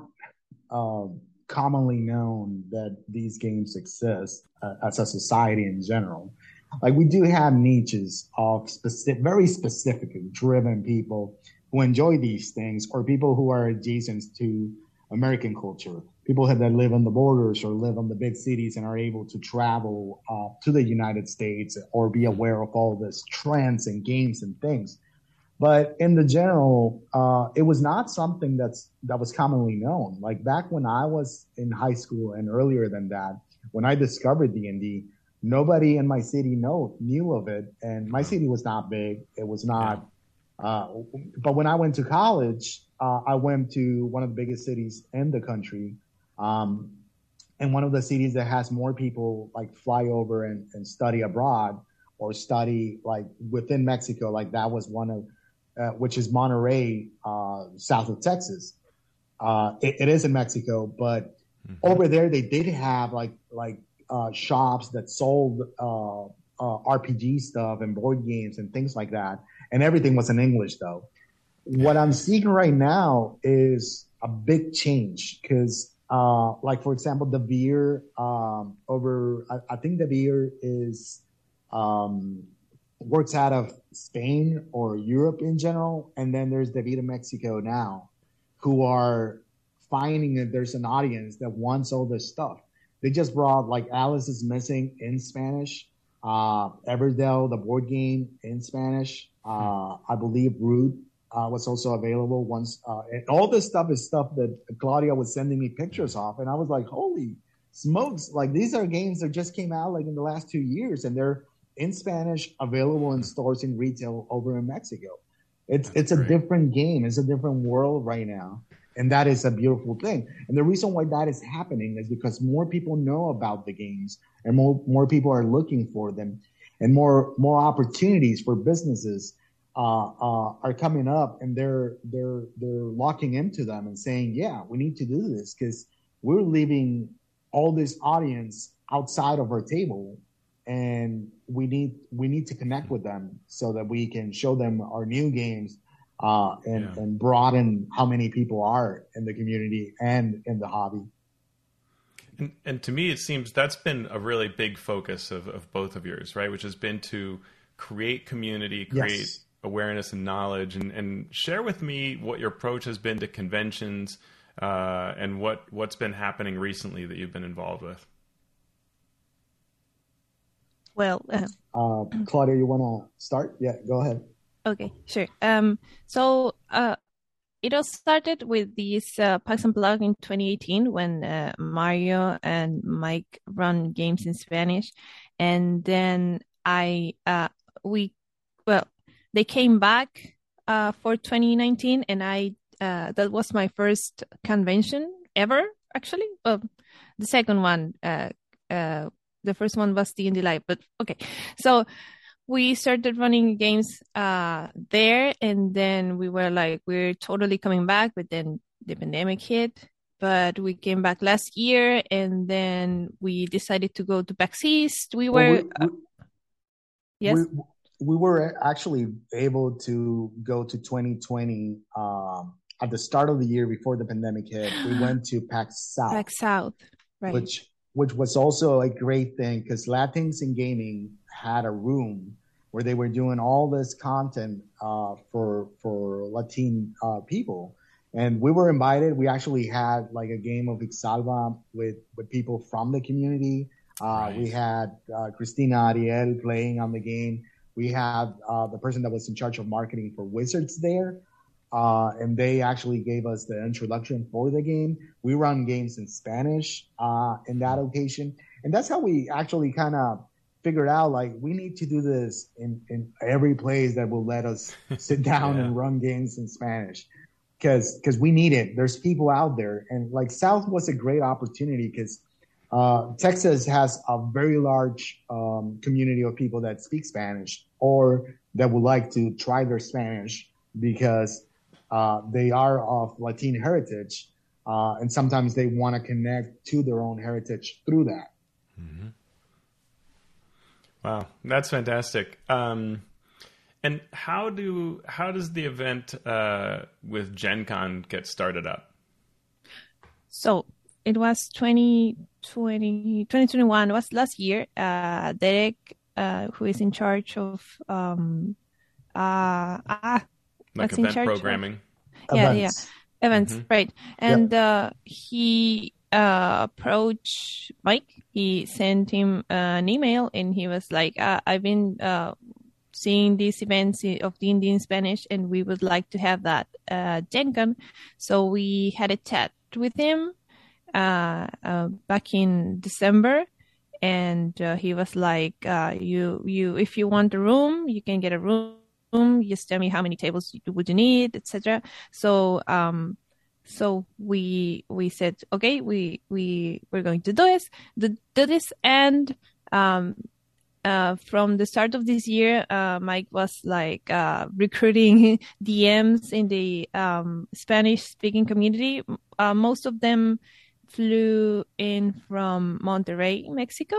um, commonly known that these games exist uh, as a society in general. Like we do have niches of specific, very specific, driven people who enjoy these things, or people who are adjacent to American culture, people that live on the borders or live on the big cities and are able to travel uh, to the United States or be aware of all this trends and games and things. But in the general, uh, it was not something that's that was commonly known. Like back when I was in high school and earlier than that, when I discovered D and D, nobody in my city know, knew of it, and my city was not big. It was not. Uh, but when I went to college, uh, I went to one of the biggest cities in the country, um, and one of the cities that has more people like fly over and, and study abroad or study like within Mexico. Like that was one of which is Monterrey, uh, south of Texas. Uh, it, it is in Mexico, but mm-hmm. over there they did have like like uh, shops that sold uh, RPG stuff and board games and things like that, and everything was in English though. What I'm seeing right now is a big change because, like for example, Devir um, over, I, I think Devir is um, works out of Spain or Europe in general. And then there's Devir Mexico now, who are finding that there's an audience that wants all this stuff. They just brought like Alice is Missing in Spanish, uh, Everdell, the board game in Spanish. Uh, I believe Root uh, was also available once. Uh, and all this stuff is stuff that Claudia was sending me pictures of. And I was like, holy smokes. Like these are games that just came out like in the last two years and they're in Spanish, available in stores in retail over in Mexico. It's That's it's great. a different game. It's a different world right now. And that is a beautiful thing. And the reason why that is happening is because more people know about the games and more more people are looking for them and more more opportunities for businesses uh, uh, are coming up and they're they're they're locking into them and saying, yeah, we need to do this because we're leaving all this audience outside of our table and we need we need to connect with them so that we can show them our new games uh, and yeah. and broaden how many people are in the community and in the hobby.
And, and to me, it seems that's been a really big focus of, of both of yours, right? Which has been to create community, create yes. awareness and knowledge, and, and share with me what your approach has been to conventions uh, and what what's been happening recently that you've been involved with.
Well,
uh, uh, Claudia, you want to start? Yeah, go ahead.
Okay, sure. Um, so uh, it all started with this uh, Pax Unplugged in 2018 when uh, Mario and Mike run games in Spanish, and then I uh we well they came back uh for 2019, and I uh that was my first convention ever actually. Uh, the second one uh uh the first one was D and D Live, but okay. So we started running games uh, there, and then we were like, we're totally coming back, but then the pandemic hit. But we came back last year, and then we decided to go to PAX East. We were, well, we, we, uh, yes.
We, we, were actually able to go to 2020 um, at the start of the year before the pandemic hit. We went to PAX South.
PAX South, right?
Which which was also a great thing because Latins in Gaming had a room where they were doing all this content uh, for for Latin uh, people, And we were invited. We actually had like a game of Ixalva with, with people from the community. Uh, right. We had uh, Cristina Ariel playing on the game. We had uh, the person that was in charge of marketing for Wizards there. Uh, and they actually gave us the introduction for the game. We run games in Spanish uh, in that occasion. And that's how we actually kind of figured out like we need to do this in, in every place that will let us sit down yeah. and run games in Spanish because because we need it. There's people out there, and like South was a great opportunity because uh, Texas has a very large um, community of people that speak Spanish or that would like to try their Spanish because uh, they are of Latin heritage, uh, and sometimes they want to connect to their own heritage through that.
Mm-hmm. Wow, that's fantastic. Um, and how do how does the event uh, with Gen Con get started up?
So it was 2020, 2021 was last year. Uh, Derek, uh, who is in charge of um, uh, ah,
like event programming.
Of, yeah, events. yeah, events, mm-hmm. right? And yep. uh, he uh, approached Mike. He sent him uh, an email, and he was like, uh, "I've been uh, seeing these events of the Indian Spanish, and we would like to have that uh, Gen So we had a chat with him uh, uh, back in December, and uh, he was like, uh, "You, you, if you want a room, you can get a room. Just tell me how many tables you, would you need, etc." So, um, so we we said, "Okay, we we we're going to do this, do, do this," and um, uh, from the start of this year, uh, Mike was like uh, recruiting DMs in the um, Spanish speaking community. Uh, most of them flew in from Monterrey, Mexico,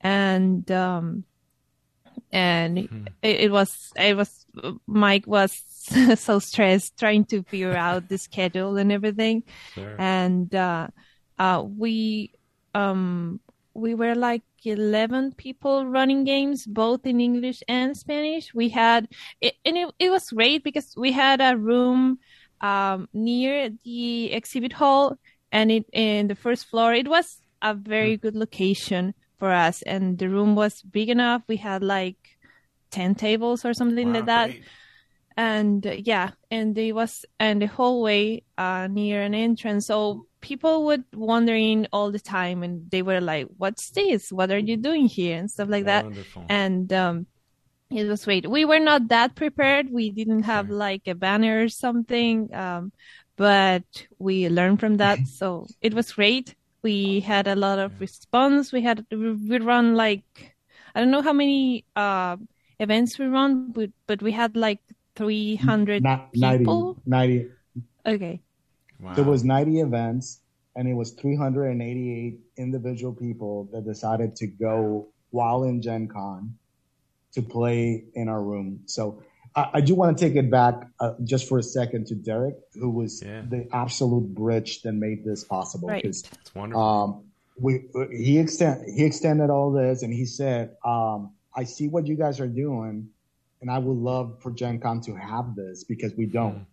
and um, and mm-hmm. it, it, was it was Mike was so stressed trying to figure out the schedule and everything, sure. and uh, uh, we um we were like 11 people running games both in english and spanish we had it, and it, it was great because we had a room um, near the exhibit hall and it in the first floor it was a very hmm. good location for us and the room was big enough we had like 10 tables or something wow, like that great. and uh, yeah and it was and the hallway uh, near an entrance so people would wandering all the time and they were like what's this what are you doing here and stuff like Wonderful. that and um, it was great we were not that prepared we didn't have like a banner or something um, but we learned from that. So it was great. We had a lot of response. We had we run like I don't know how many uh, events we run, but but we had like three hundred people.
90,
90. Okay.
Wow. There was ninety events, and it was three hundred and eighty-eight individual people that decided to go while in Gen Con to play in our room. So I, I do want to take it back uh, just for a second to Derek, who was yeah. the absolute bridge that made this possible.
Right. It's
wonderful. Um,
we he extend he extended all this, and he said, um, "I see what you guys are doing, and I would love for Gen Con to have this because we don't." Mm.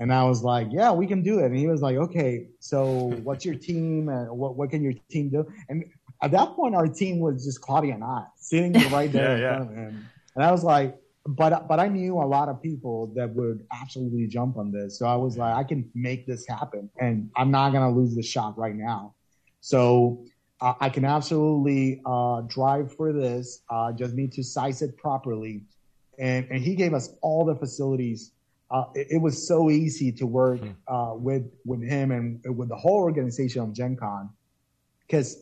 And I was like, "Yeah, we can do it." And he was like, "Okay, so what's your team, and what what can your team do?" And at that point, our team was just Claudia and I sitting right there yeah, in front yeah. of him, and I was like but but I knew a lot of people that would absolutely jump on this. So I was like, I can make this happen, and I'm not gonna lose the shot right now. So uh, I can absolutely uh, drive for this. Uh, just need to size it properly, and and he gave us all the facilities. Uh, it, it, was so easy to work hmm. uh, with with him and with the whole organization of Gen Con because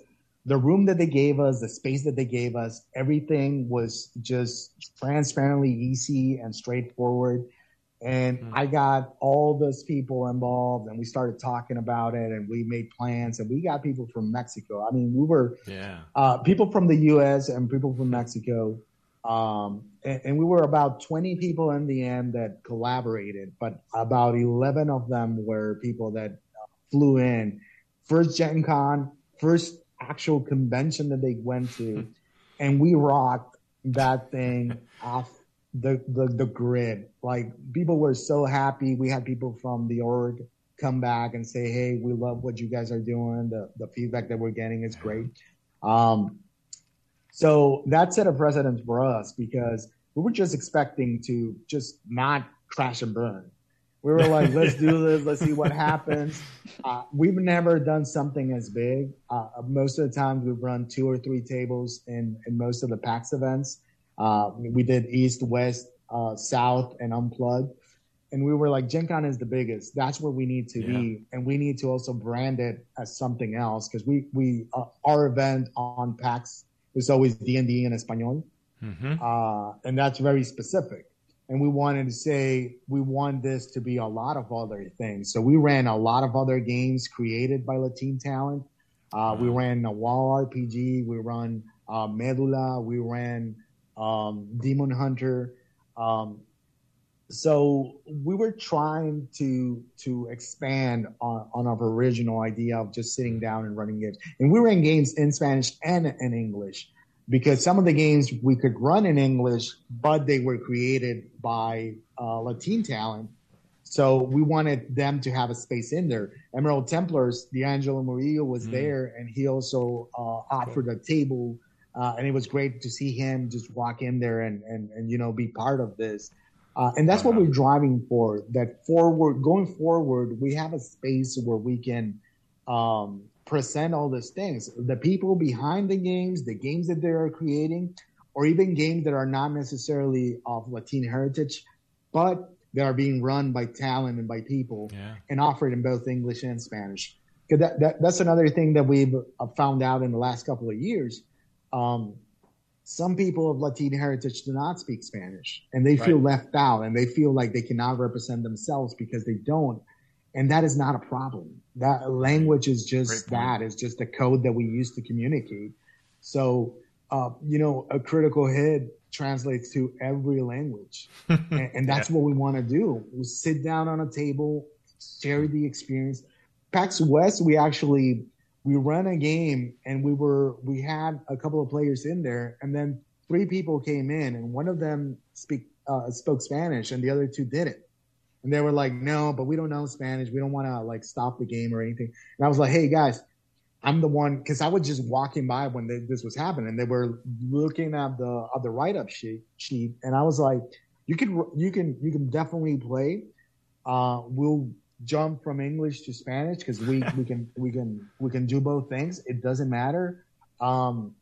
the room that they gave us, the space that they gave us, everything was just transparently easy and straightforward. And mm-hmm. I got all those people involved and we started talking about it and we made plans and we got people from Mexico. I mean, we were
yeah.
uh, people from the US and people from Mexico. Um, and, and, we were about 20 people in the end that collaborated, but about 11 of them were people that uh, flew in. First Gen Con, first actual convention that they went to, and we rocked that thing off the, the the grid. Like people were so happy. We had people from the org come back and say, "Hey, we love what you guys are doing. The the feedback that we're getting is great." Um, so that set a precedent for us because we were just expecting to just not crash and burn. We were like, let's do this. Let's see what happens. Uh, we've never done something as big. Uh, most of the times we've run two or three tables in, in most of the PAX events. Uh, we did East, West, uh, South, and Unplugged. And we were like, Gen Con is the biggest. That's where we need to yeah. be. And we need to also brand it as something else because we, we uh, our event on PAX is always D&D in Espanol. Mm-hmm. Uh, and that's very specific and we wanted to say we want this to be a lot of other things. So we ran a lot of other games created by Latin talent. Uh, we ran a wall RPG. We run uh, Medula. We ran um, Demon Hunter. Um, so we were trying to to expand on, on our original idea of just sitting down and running games. And we ran games in Spanish and in English because some of the games we could run in English, but they were created by uh, Latin talent. So we wanted them to have a space in there. Emerald Templars, D'Angelo Murillo was mm. there, and he also uh, offered a table, uh, and it was great to see him just walk in there and and, and you know be part of this. Uh, and that's what we're driving for. That forward, going forward, we have a space where we can um, present all these things. The people behind the games, the games that they are creating, or even games that are not necessarily of Latin heritage, but that are being run by talent and by people yeah. and offered in both English and Spanish. Because that, that, that's another thing that we've uh, found out in the last couple of years. Um, some people of Latin heritage do not speak Spanish and they feel right. left out and they feel like they cannot represent themselves because they don't and that is not a problem. That language is just that. It's just a code that we use to communicate. So, uh, you know, a critical hit translates to every language, and, and, that's yeah. what we want to do. We sit down on a table, share the experience. PAX West, we actually we ran a game, and we were we had a couple of players in there, and then three people came in, and one of them speak uh, spoke Spanish, and the other two didn't. And they were like, no, but we don't know Spanish. We don't want to like stop the game or anything. And I was like, hey guys, I'm the one because I was just walking by when they, this was happening. And they were looking at the at the write up sheet sheet, and I was like, you can you can you can definitely play. Uh, we'll jump from English to Spanish because we we can we can we can do both things. It doesn't matter. Um,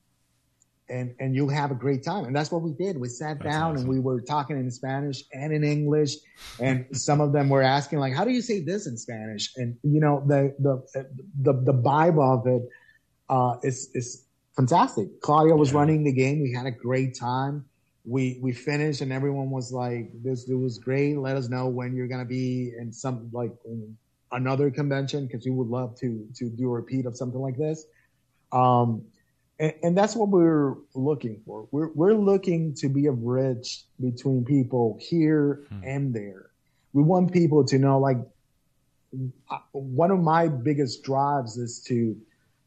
and and you'll have a great time. And that's what we did. We sat that's down awesome. and we were talking in Spanish and in English, and some of them were asking like, "How do you say this in Spanish?" And you know, the the the the vibe of it uh, is is fantastic. Claudia was yeah. running the game. We had a great time. We we finished and everyone was like, "This it was great. Let us know when you're gonna be in some like in another convention because we would love to to do a repeat of something like this." Um, and, and, that's what we're looking for. We're, we're looking to be a bridge between people here hmm. and there. We want people to know, like, one of my biggest drives is to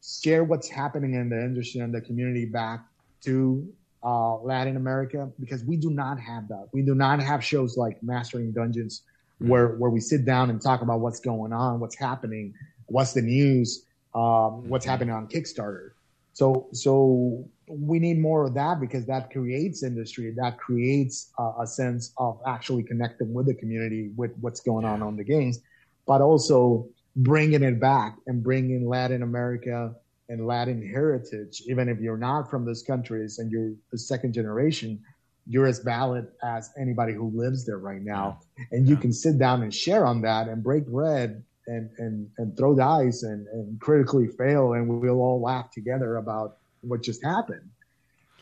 share what's happening in the industry and the community back to uh, Latin America because we do not have that. We do not have shows like Mastering Dungeons hmm. where where we sit down and talk about what's going on, what's happening, what's the news, um, what's hmm. happening on Kickstarter. So, so we need more of that because that creates industry. That creates a sense of actually connecting with the community with what's going on on the games, but also bringing it back and bringing Latin America and Latin heritage. Even if you're not from those countries and you're the second generation, you're as valid as anybody who lives there right now. And you can sit down and share on that and break bread and and and throw dice and and critically fail, and we'll all laugh together about what just happened.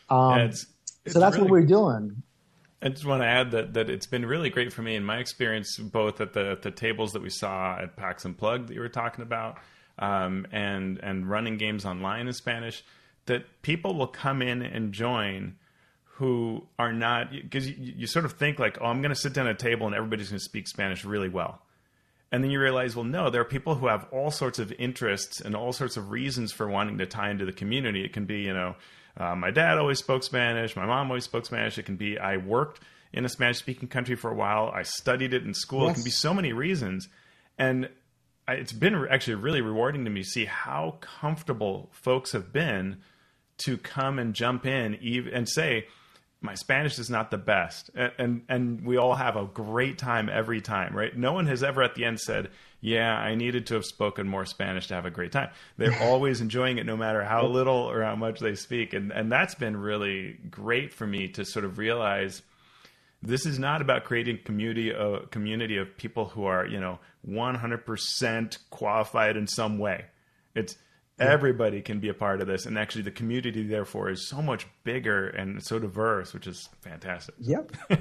Um, yeah, it's, it's so that's really, what we're doing.
I just want to add that that it's been really great for me in my experience, both at the at the tables that we saw at PAX Plug that you were talking about, um, and and running games online in Spanish. That people will come in and join who are not because you, you, sort of think like, oh, I'm going to sit down at a table and everybody's going to speak Spanish really well And then you realize, well, no, there are people who have all sorts of interests and all sorts of reasons for wanting to tie into the community. It can be, you know, uh, my dad always spoke Spanish, my mom always spoke Spanish. It can be I worked in a Spanish speaking country for a while, I studied it in school. Yes. It can be so many reasons. And it's been actually really rewarding to me to see how comfortable folks have been to come and jump in even and say, my Spanish is not the best, and, and, and we all have a great time every time, right? No one has ever at the end said, "Yeah, I needed to have spoken more Spanish to have a great time." They're always enjoying it, no matter how little or how much they speak, and and that's been really great for me to sort of realize this is not about creating community a community of people who are you know 100% qualified in some way. It's everybody can be a part of this and actually the community therefore is so much bigger and so diverse which is fantastic.
Yep.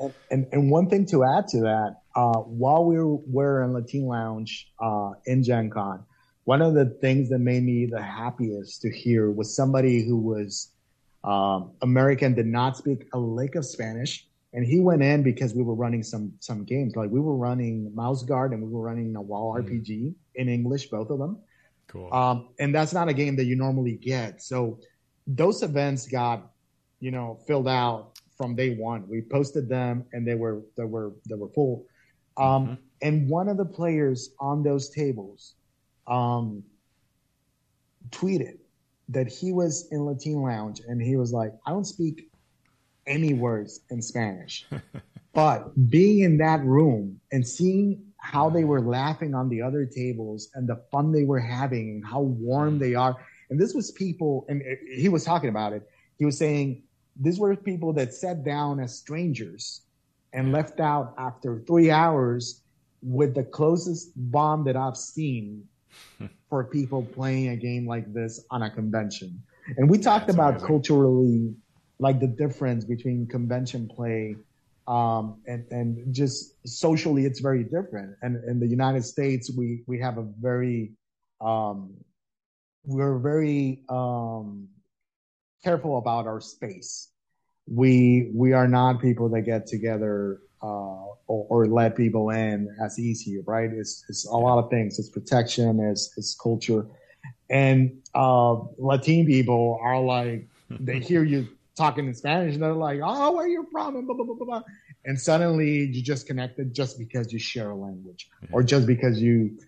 And, and, and one thing to add to that uh, while we were in latin lounge uh, in gen con one of the things that made me the happiest to hear was somebody who was um, american did not speak a lick of spanish and he went in because we were running some some games like we were running mouse guard and we were running Nawal mm. rpg in english both of them Cool. Um, and that's not a game that you normally get. So those events got, you know, filled out from day one. We posted them and they were they were they were full. Um, mm-hmm. And one of the players on those tables um, tweeted that he was in Latin Lounge and he was like, I don't speak any words in Spanish. but being in that room and seeing how they were laughing on the other tables and the fun they were having and how warm they are. And this was people, and he was talking about it. He was saying these were people that sat down as strangers and left out after three hours with the closest bond that I've seen for people playing a game like this on a convention. And we talked That's about amazing. culturally, like the difference between convention play um, and and just socially it's very different. And in the United States, we we have a very um, we're very um, careful about our space. We we are not people that get together uh, or, or, let people in as easy, right? It's it's a lot of things. It's protection. It's it's culture, and uh, Latin people are like they hear you talking in Spanish, and they're like, "Oh, where you from?" And blah blah blah blah. And suddenly you just connected just because you share a language, or just because you,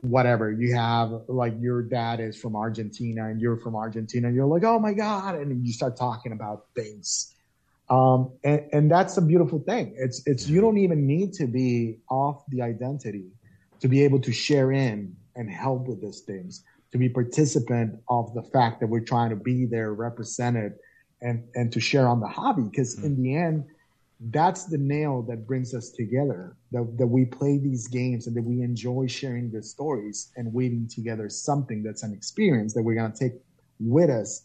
whatever you have, like your dad is from Argentina and you're from Argentina, and you're like, "Oh my god!" And you start talking about things. Um, and, and that's a beautiful thing. It's it's you don't even need to be off the identity to be able to share in and help with these things to be participant of the fact that we're trying to be there represented and and to share on the hobby because mm. in the end that's the nail that brings us together that, that we play these games and that we enjoy sharing the stories and weaving together something that's an experience that we're going to take with us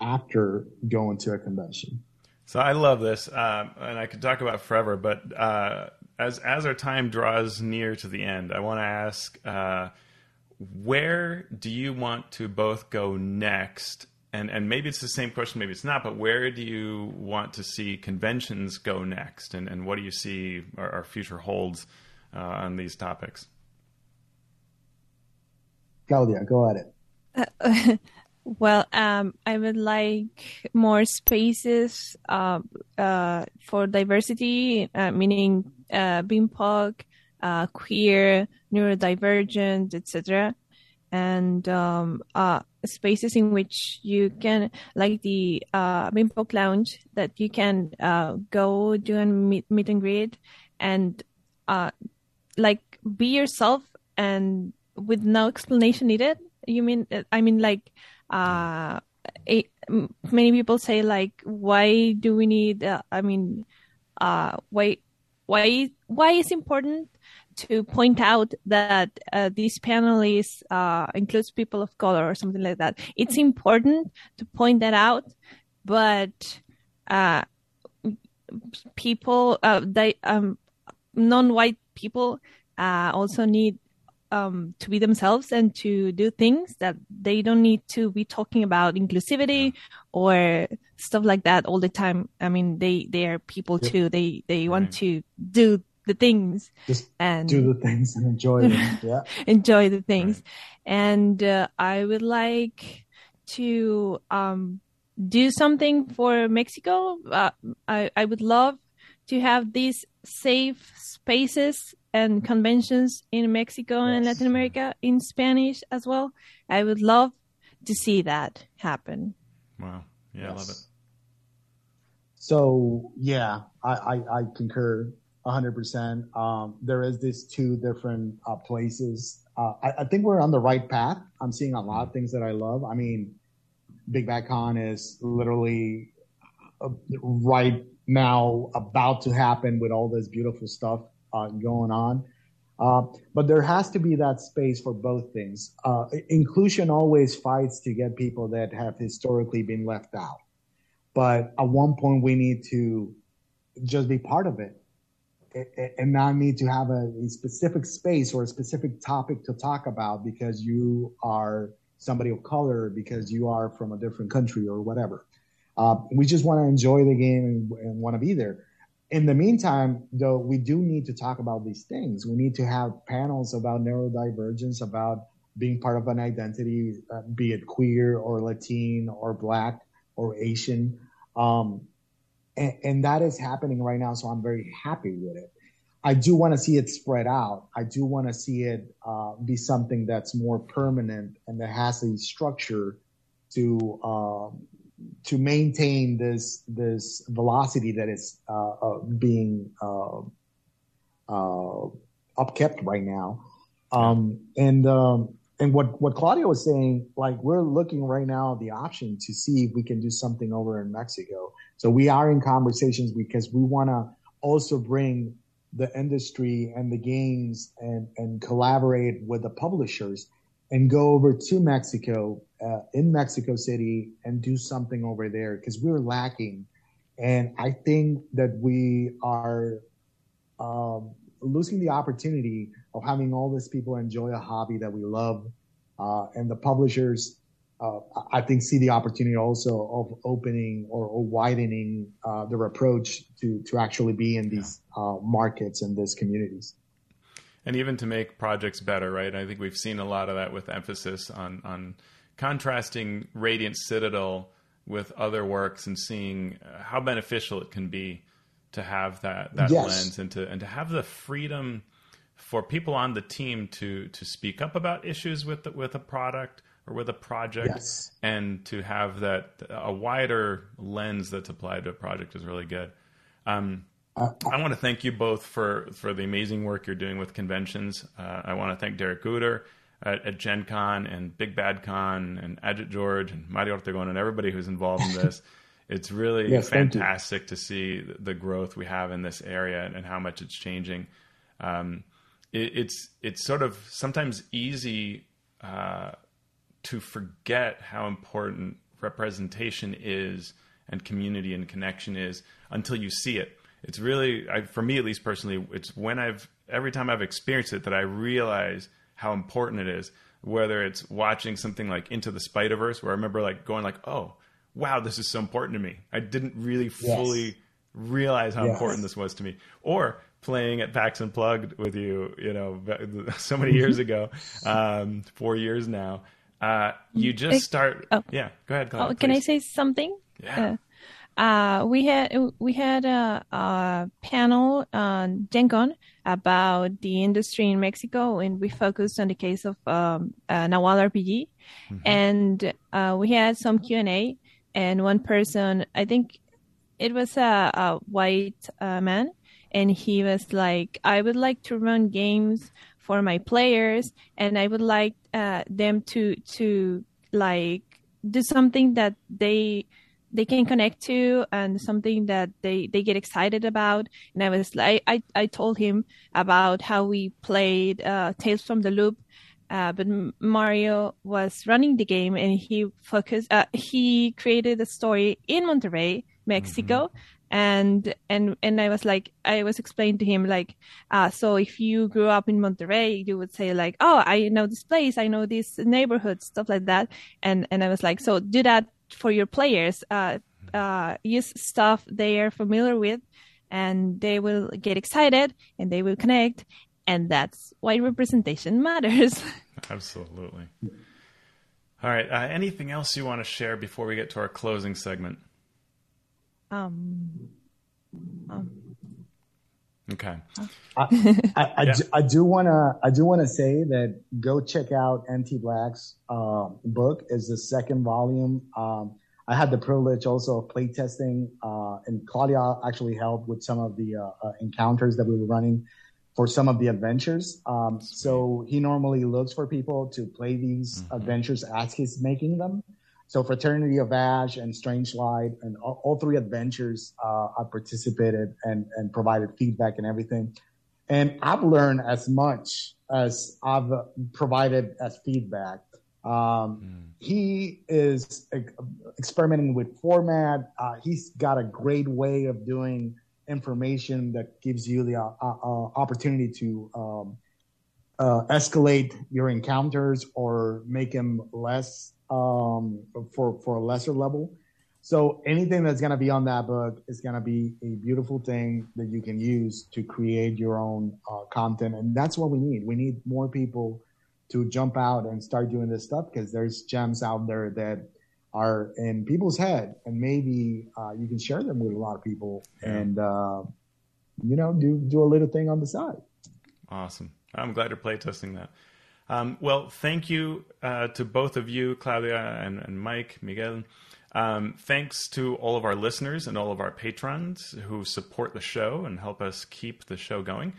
after going to a convention
so i love this uh, and i could talk about forever but uh, as as our time draws near to the end i want to ask uh, where do you want to both go next and and maybe it's the same question, maybe it's not, but where do you want to see conventions go next, and and what do you see our, our future holds uh, on these topics?
Claudia, go at it.
Uh, well, um, I would like more spaces uh, uh for diversity, uh, meaning uh, BIPOC, queer, neurodivergent, etc and um, uh, spaces in which you can, like the uh, BIPOC Lounge, that you can uh, go do a meet, meet and greet and uh, like be yourself and with no explanation needed. You mean, I mean, like, uh, many people say, like, why do we need, uh, I mean, uh, why, why, why is important to point out that uh, this panel is uh, includes people of color or something like that. It's important to point that out, but uh, people, uh, they, um, non-white people, uh, also need um, to be themselves and to do things that they don't need to be talking about inclusivity or stuff like that all the time. I mean, they they are people too. They they want to do the things
Just
and
do the things and enjoy them. Yeah.
enjoy the things. And uh, I would like to um, do something for Mexico. Uh, I, I would love to have these safe spaces and conventions in Mexico and Latin America in Spanish as well. I would love to see that happen.
Wow. Yeah, I love it.
So yeah, I, I, I concur hundred percent. Um, there is these two different uh, places. Uh, I, I think we're on the right path. I'm seeing a lot of things that I love. I mean, Big Bad Con is literally uh, right now about to happen with all this beautiful stuff uh, going on. Uh, but there has to be that space for both things. Uh, inclusion always fights to get people that have historically been left out. But at one point, we need to just be part of it and not need to have a, a specific space or a specific topic to talk about because you are somebody of color, because you are from a different country or whatever. Uh, we just want to enjoy the game and, and want to be there. In the meantime, though, we do need to talk about these things. We need to have panels about neurodivergence, about being part of an identity, uh, be it queer or Latin or Black or Asian. Um, and, and that is happening right now. So I'm very happy with it. I do want to see it spread out. I do want to see it uh, be something that's more permanent and that has a structure to um, to maintain this this velocity that is uh, uh, being uh, uh, upkept right now. Um, and um, and what what Claudia was saying, like we're looking right now at the option to see if we can do something over in Mexico. So we are in conversations because we want to also bring the industry and the games and and collaborate with the publishers and go over to Mexico uh, in Mexico City and do something over there because we're lacking. And I think that we are um, losing the opportunity of having all these people enjoy a hobby that we love. Uh, and the publishers, uh, I think, see the opportunity also of opening or, or widening uh, their approach to, to actually be in these uh, markets and these communities.
and even to make projects better, right? I think we've seen a lot of that with emphasis on on contrasting Radiant Citadel with other works and seeing uh, how beneficial it can be to have that that
Yes.
lens and to and to have the freedom for people on the team to to speak up about issues with the, with a product or with a project
Yes.
and to have that a wider lens that's applied to a project is really good. Um, I want to thank you both for, for the amazing work you're doing with conventions. Uh, I want to thank Derek Guder at, at Gen Con and Big Bad Con and Ajit George and Mario Ortegon and everybody who's involved in this. it's really
Yes,
fantastic to see the- growth we have in this area and, and how much it's changing. Um, it, it's it's sort of sometimes easy uh, to forget how important representation is and community and connection is until you see it. It's really, I, for me at least personally, it's when I've every time I've experienced it that I realize how important it is. Whether it's watching something like Into the Spider Verse, where I remember like going like, "Oh, wow, this is so important to me." I didn't really fully realize how
Yes.
important this was to me. Or playing at PAX Unplugged with you, you know, so many years ago, um, four years now. Uh, you just
Ex-
start.
oh.
Yeah, go ahead.
Oh, can I say something?
Yeah.
Uh, uh, we had we had a, a panel on Gen Con about the industry in Mexico, and we focused on the case of um, uh, Nawal RPG, and uh, we had some Q and A, and one person, I think it was a, a white uh, man, and he was like, "I would like to run games for my players, and I would like uh, them to to like do something that they they can connect to and something that they they get excited about." And I was like, I I told him about how we played uh, Tales from the Loop. Uh, but Mario was running the game and he focused. Uh, he created a story in Monterrey, Mexico, and and and I was like, I was explaining to him like, uh, so if you grew up in Monterrey, you would say like, oh, I know this place, I know this neighborhood, stuff like that, and and I was like, so do that for your players. Uh, uh, use stuff they are familiar with, and they will get excited and they will connect. And that's why representation matters.
Absolutely. All right. Uh, anything else you want to share before we get to our closing segment?
Um, um,
Okay.
I, I, I,
Yeah.
do, I do wanna I do wanna say that go check out MT Black's uh, book. is the second volume. Um, I had the privilege also of playtesting, uh, and Claudia actually helped with some of the uh, uh, encounters that we were running for some of the adventures. Um, so he normally looks for people to play these adventures as he's making them. So Fraternity of Ash and Strange Light and all, all three adventures, uh, I participated and, and provided feedback and everything. And I've learned as much as I've provided as feedback. Um, He is ex- experimenting with format. Uh, he's got a great way of doing information that gives you the uh, uh, opportunity to um, uh, escalate your encounters or make them less um, for for a lesser level. So anything that's going to be on that book is going to be a beautiful thing that you can use to create your own uh, content, and that's what we need. We need more people to jump out and start doing this stuff because there's gems out there that are in people's head, and maybe uh, you can share them with a lot of people,
Yeah.
and uh, you know, do do a little thing on the side.
Awesome. I'm glad you're playtesting that. Um, well, thank you uh, to both of you, Claudia and, and Mike, Miguel. Um, thanks to all of our listeners and all of our patrons who support the show and help us keep the show going.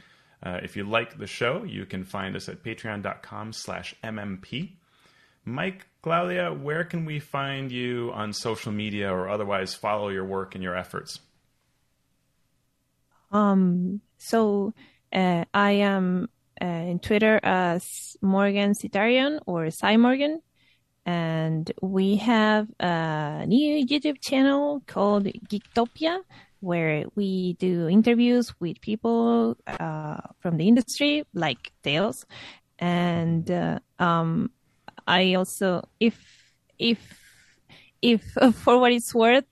Uh, if you like the show, you can find us at patreon.com slash mmp. Mike, Claudia, where can we find you on social media or otherwise follow your work and your efforts?
Um, so uh, I am in Twitter as Morgan Cytarion or Cy Morgan, and we have a new YouTube channel called Geektopia, where we do interviews with people uh, from the industry, like Tails, and uh, um, I also, if if if for what it's worth,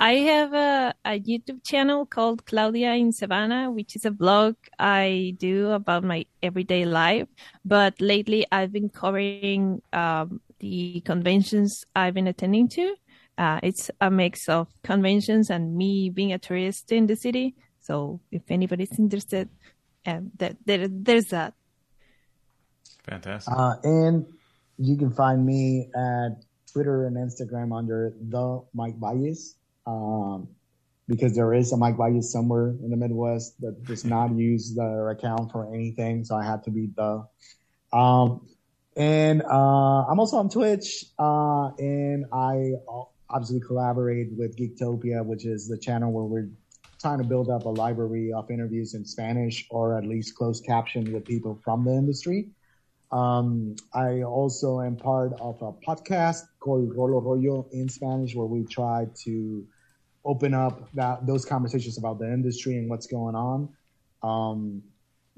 I have a, a YouTube channel called Claudia in Savannah, which is a blog I do about my everyday life. But lately, I've been covering um, the conventions I've been attending to. Uh, it's a mix of conventions and me being a tourist in the city. So if anybody's interested, um, that there, there's that.
Fantastic.
Uh, and you can find me at Twitter and Instagram under the Mike Balles. Um, because there is a Mike Balles somewhere in the Midwest that does not use their account for anything, so I had to be the. Um, and uh, I'm also on Twitch, uh, and I obviously collaborate with Geektopia, which is the channel where we're trying to build up a library of interviews in Spanish or at least closed caption with people from the industry. Um, I also am part of a podcast called Rolo Rollo in Spanish, where we try to open up that those conversations about the industry and what's going on. Um,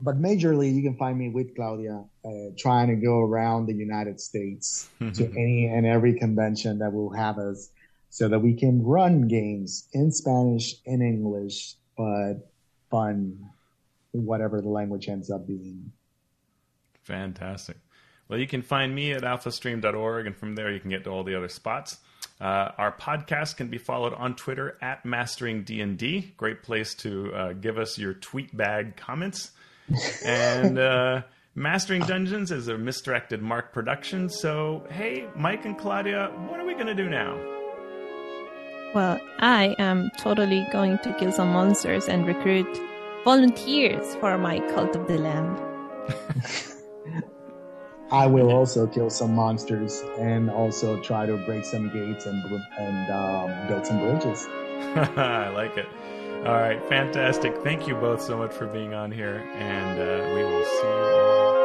but majorly, you can find me with Claudia uh, trying to go around the United States to any and every convention that will have us, so that we can run games in Spanish, in English, but fun, whatever the language ends up being.
Fantastic. Well, you can find me at alphastream.org, and from there you can get to all the other spots. Uh, our podcast can be followed on Twitter at Mastering D&D. Great place to uh, give us your tweet bag comments. and uh, Mastering Dungeons is a misdirected Mark production. So, hey, Mike and Claudia, what are we going to do now?
Well, I am totally going to kill some monsters and recruit volunteers for my cult of the lamb.
I will also kill some monsters and also try to break some gates and and um, build some bridges.
I like it. All right, fantastic. Thank you both so much for being on here, and uh, we will see you all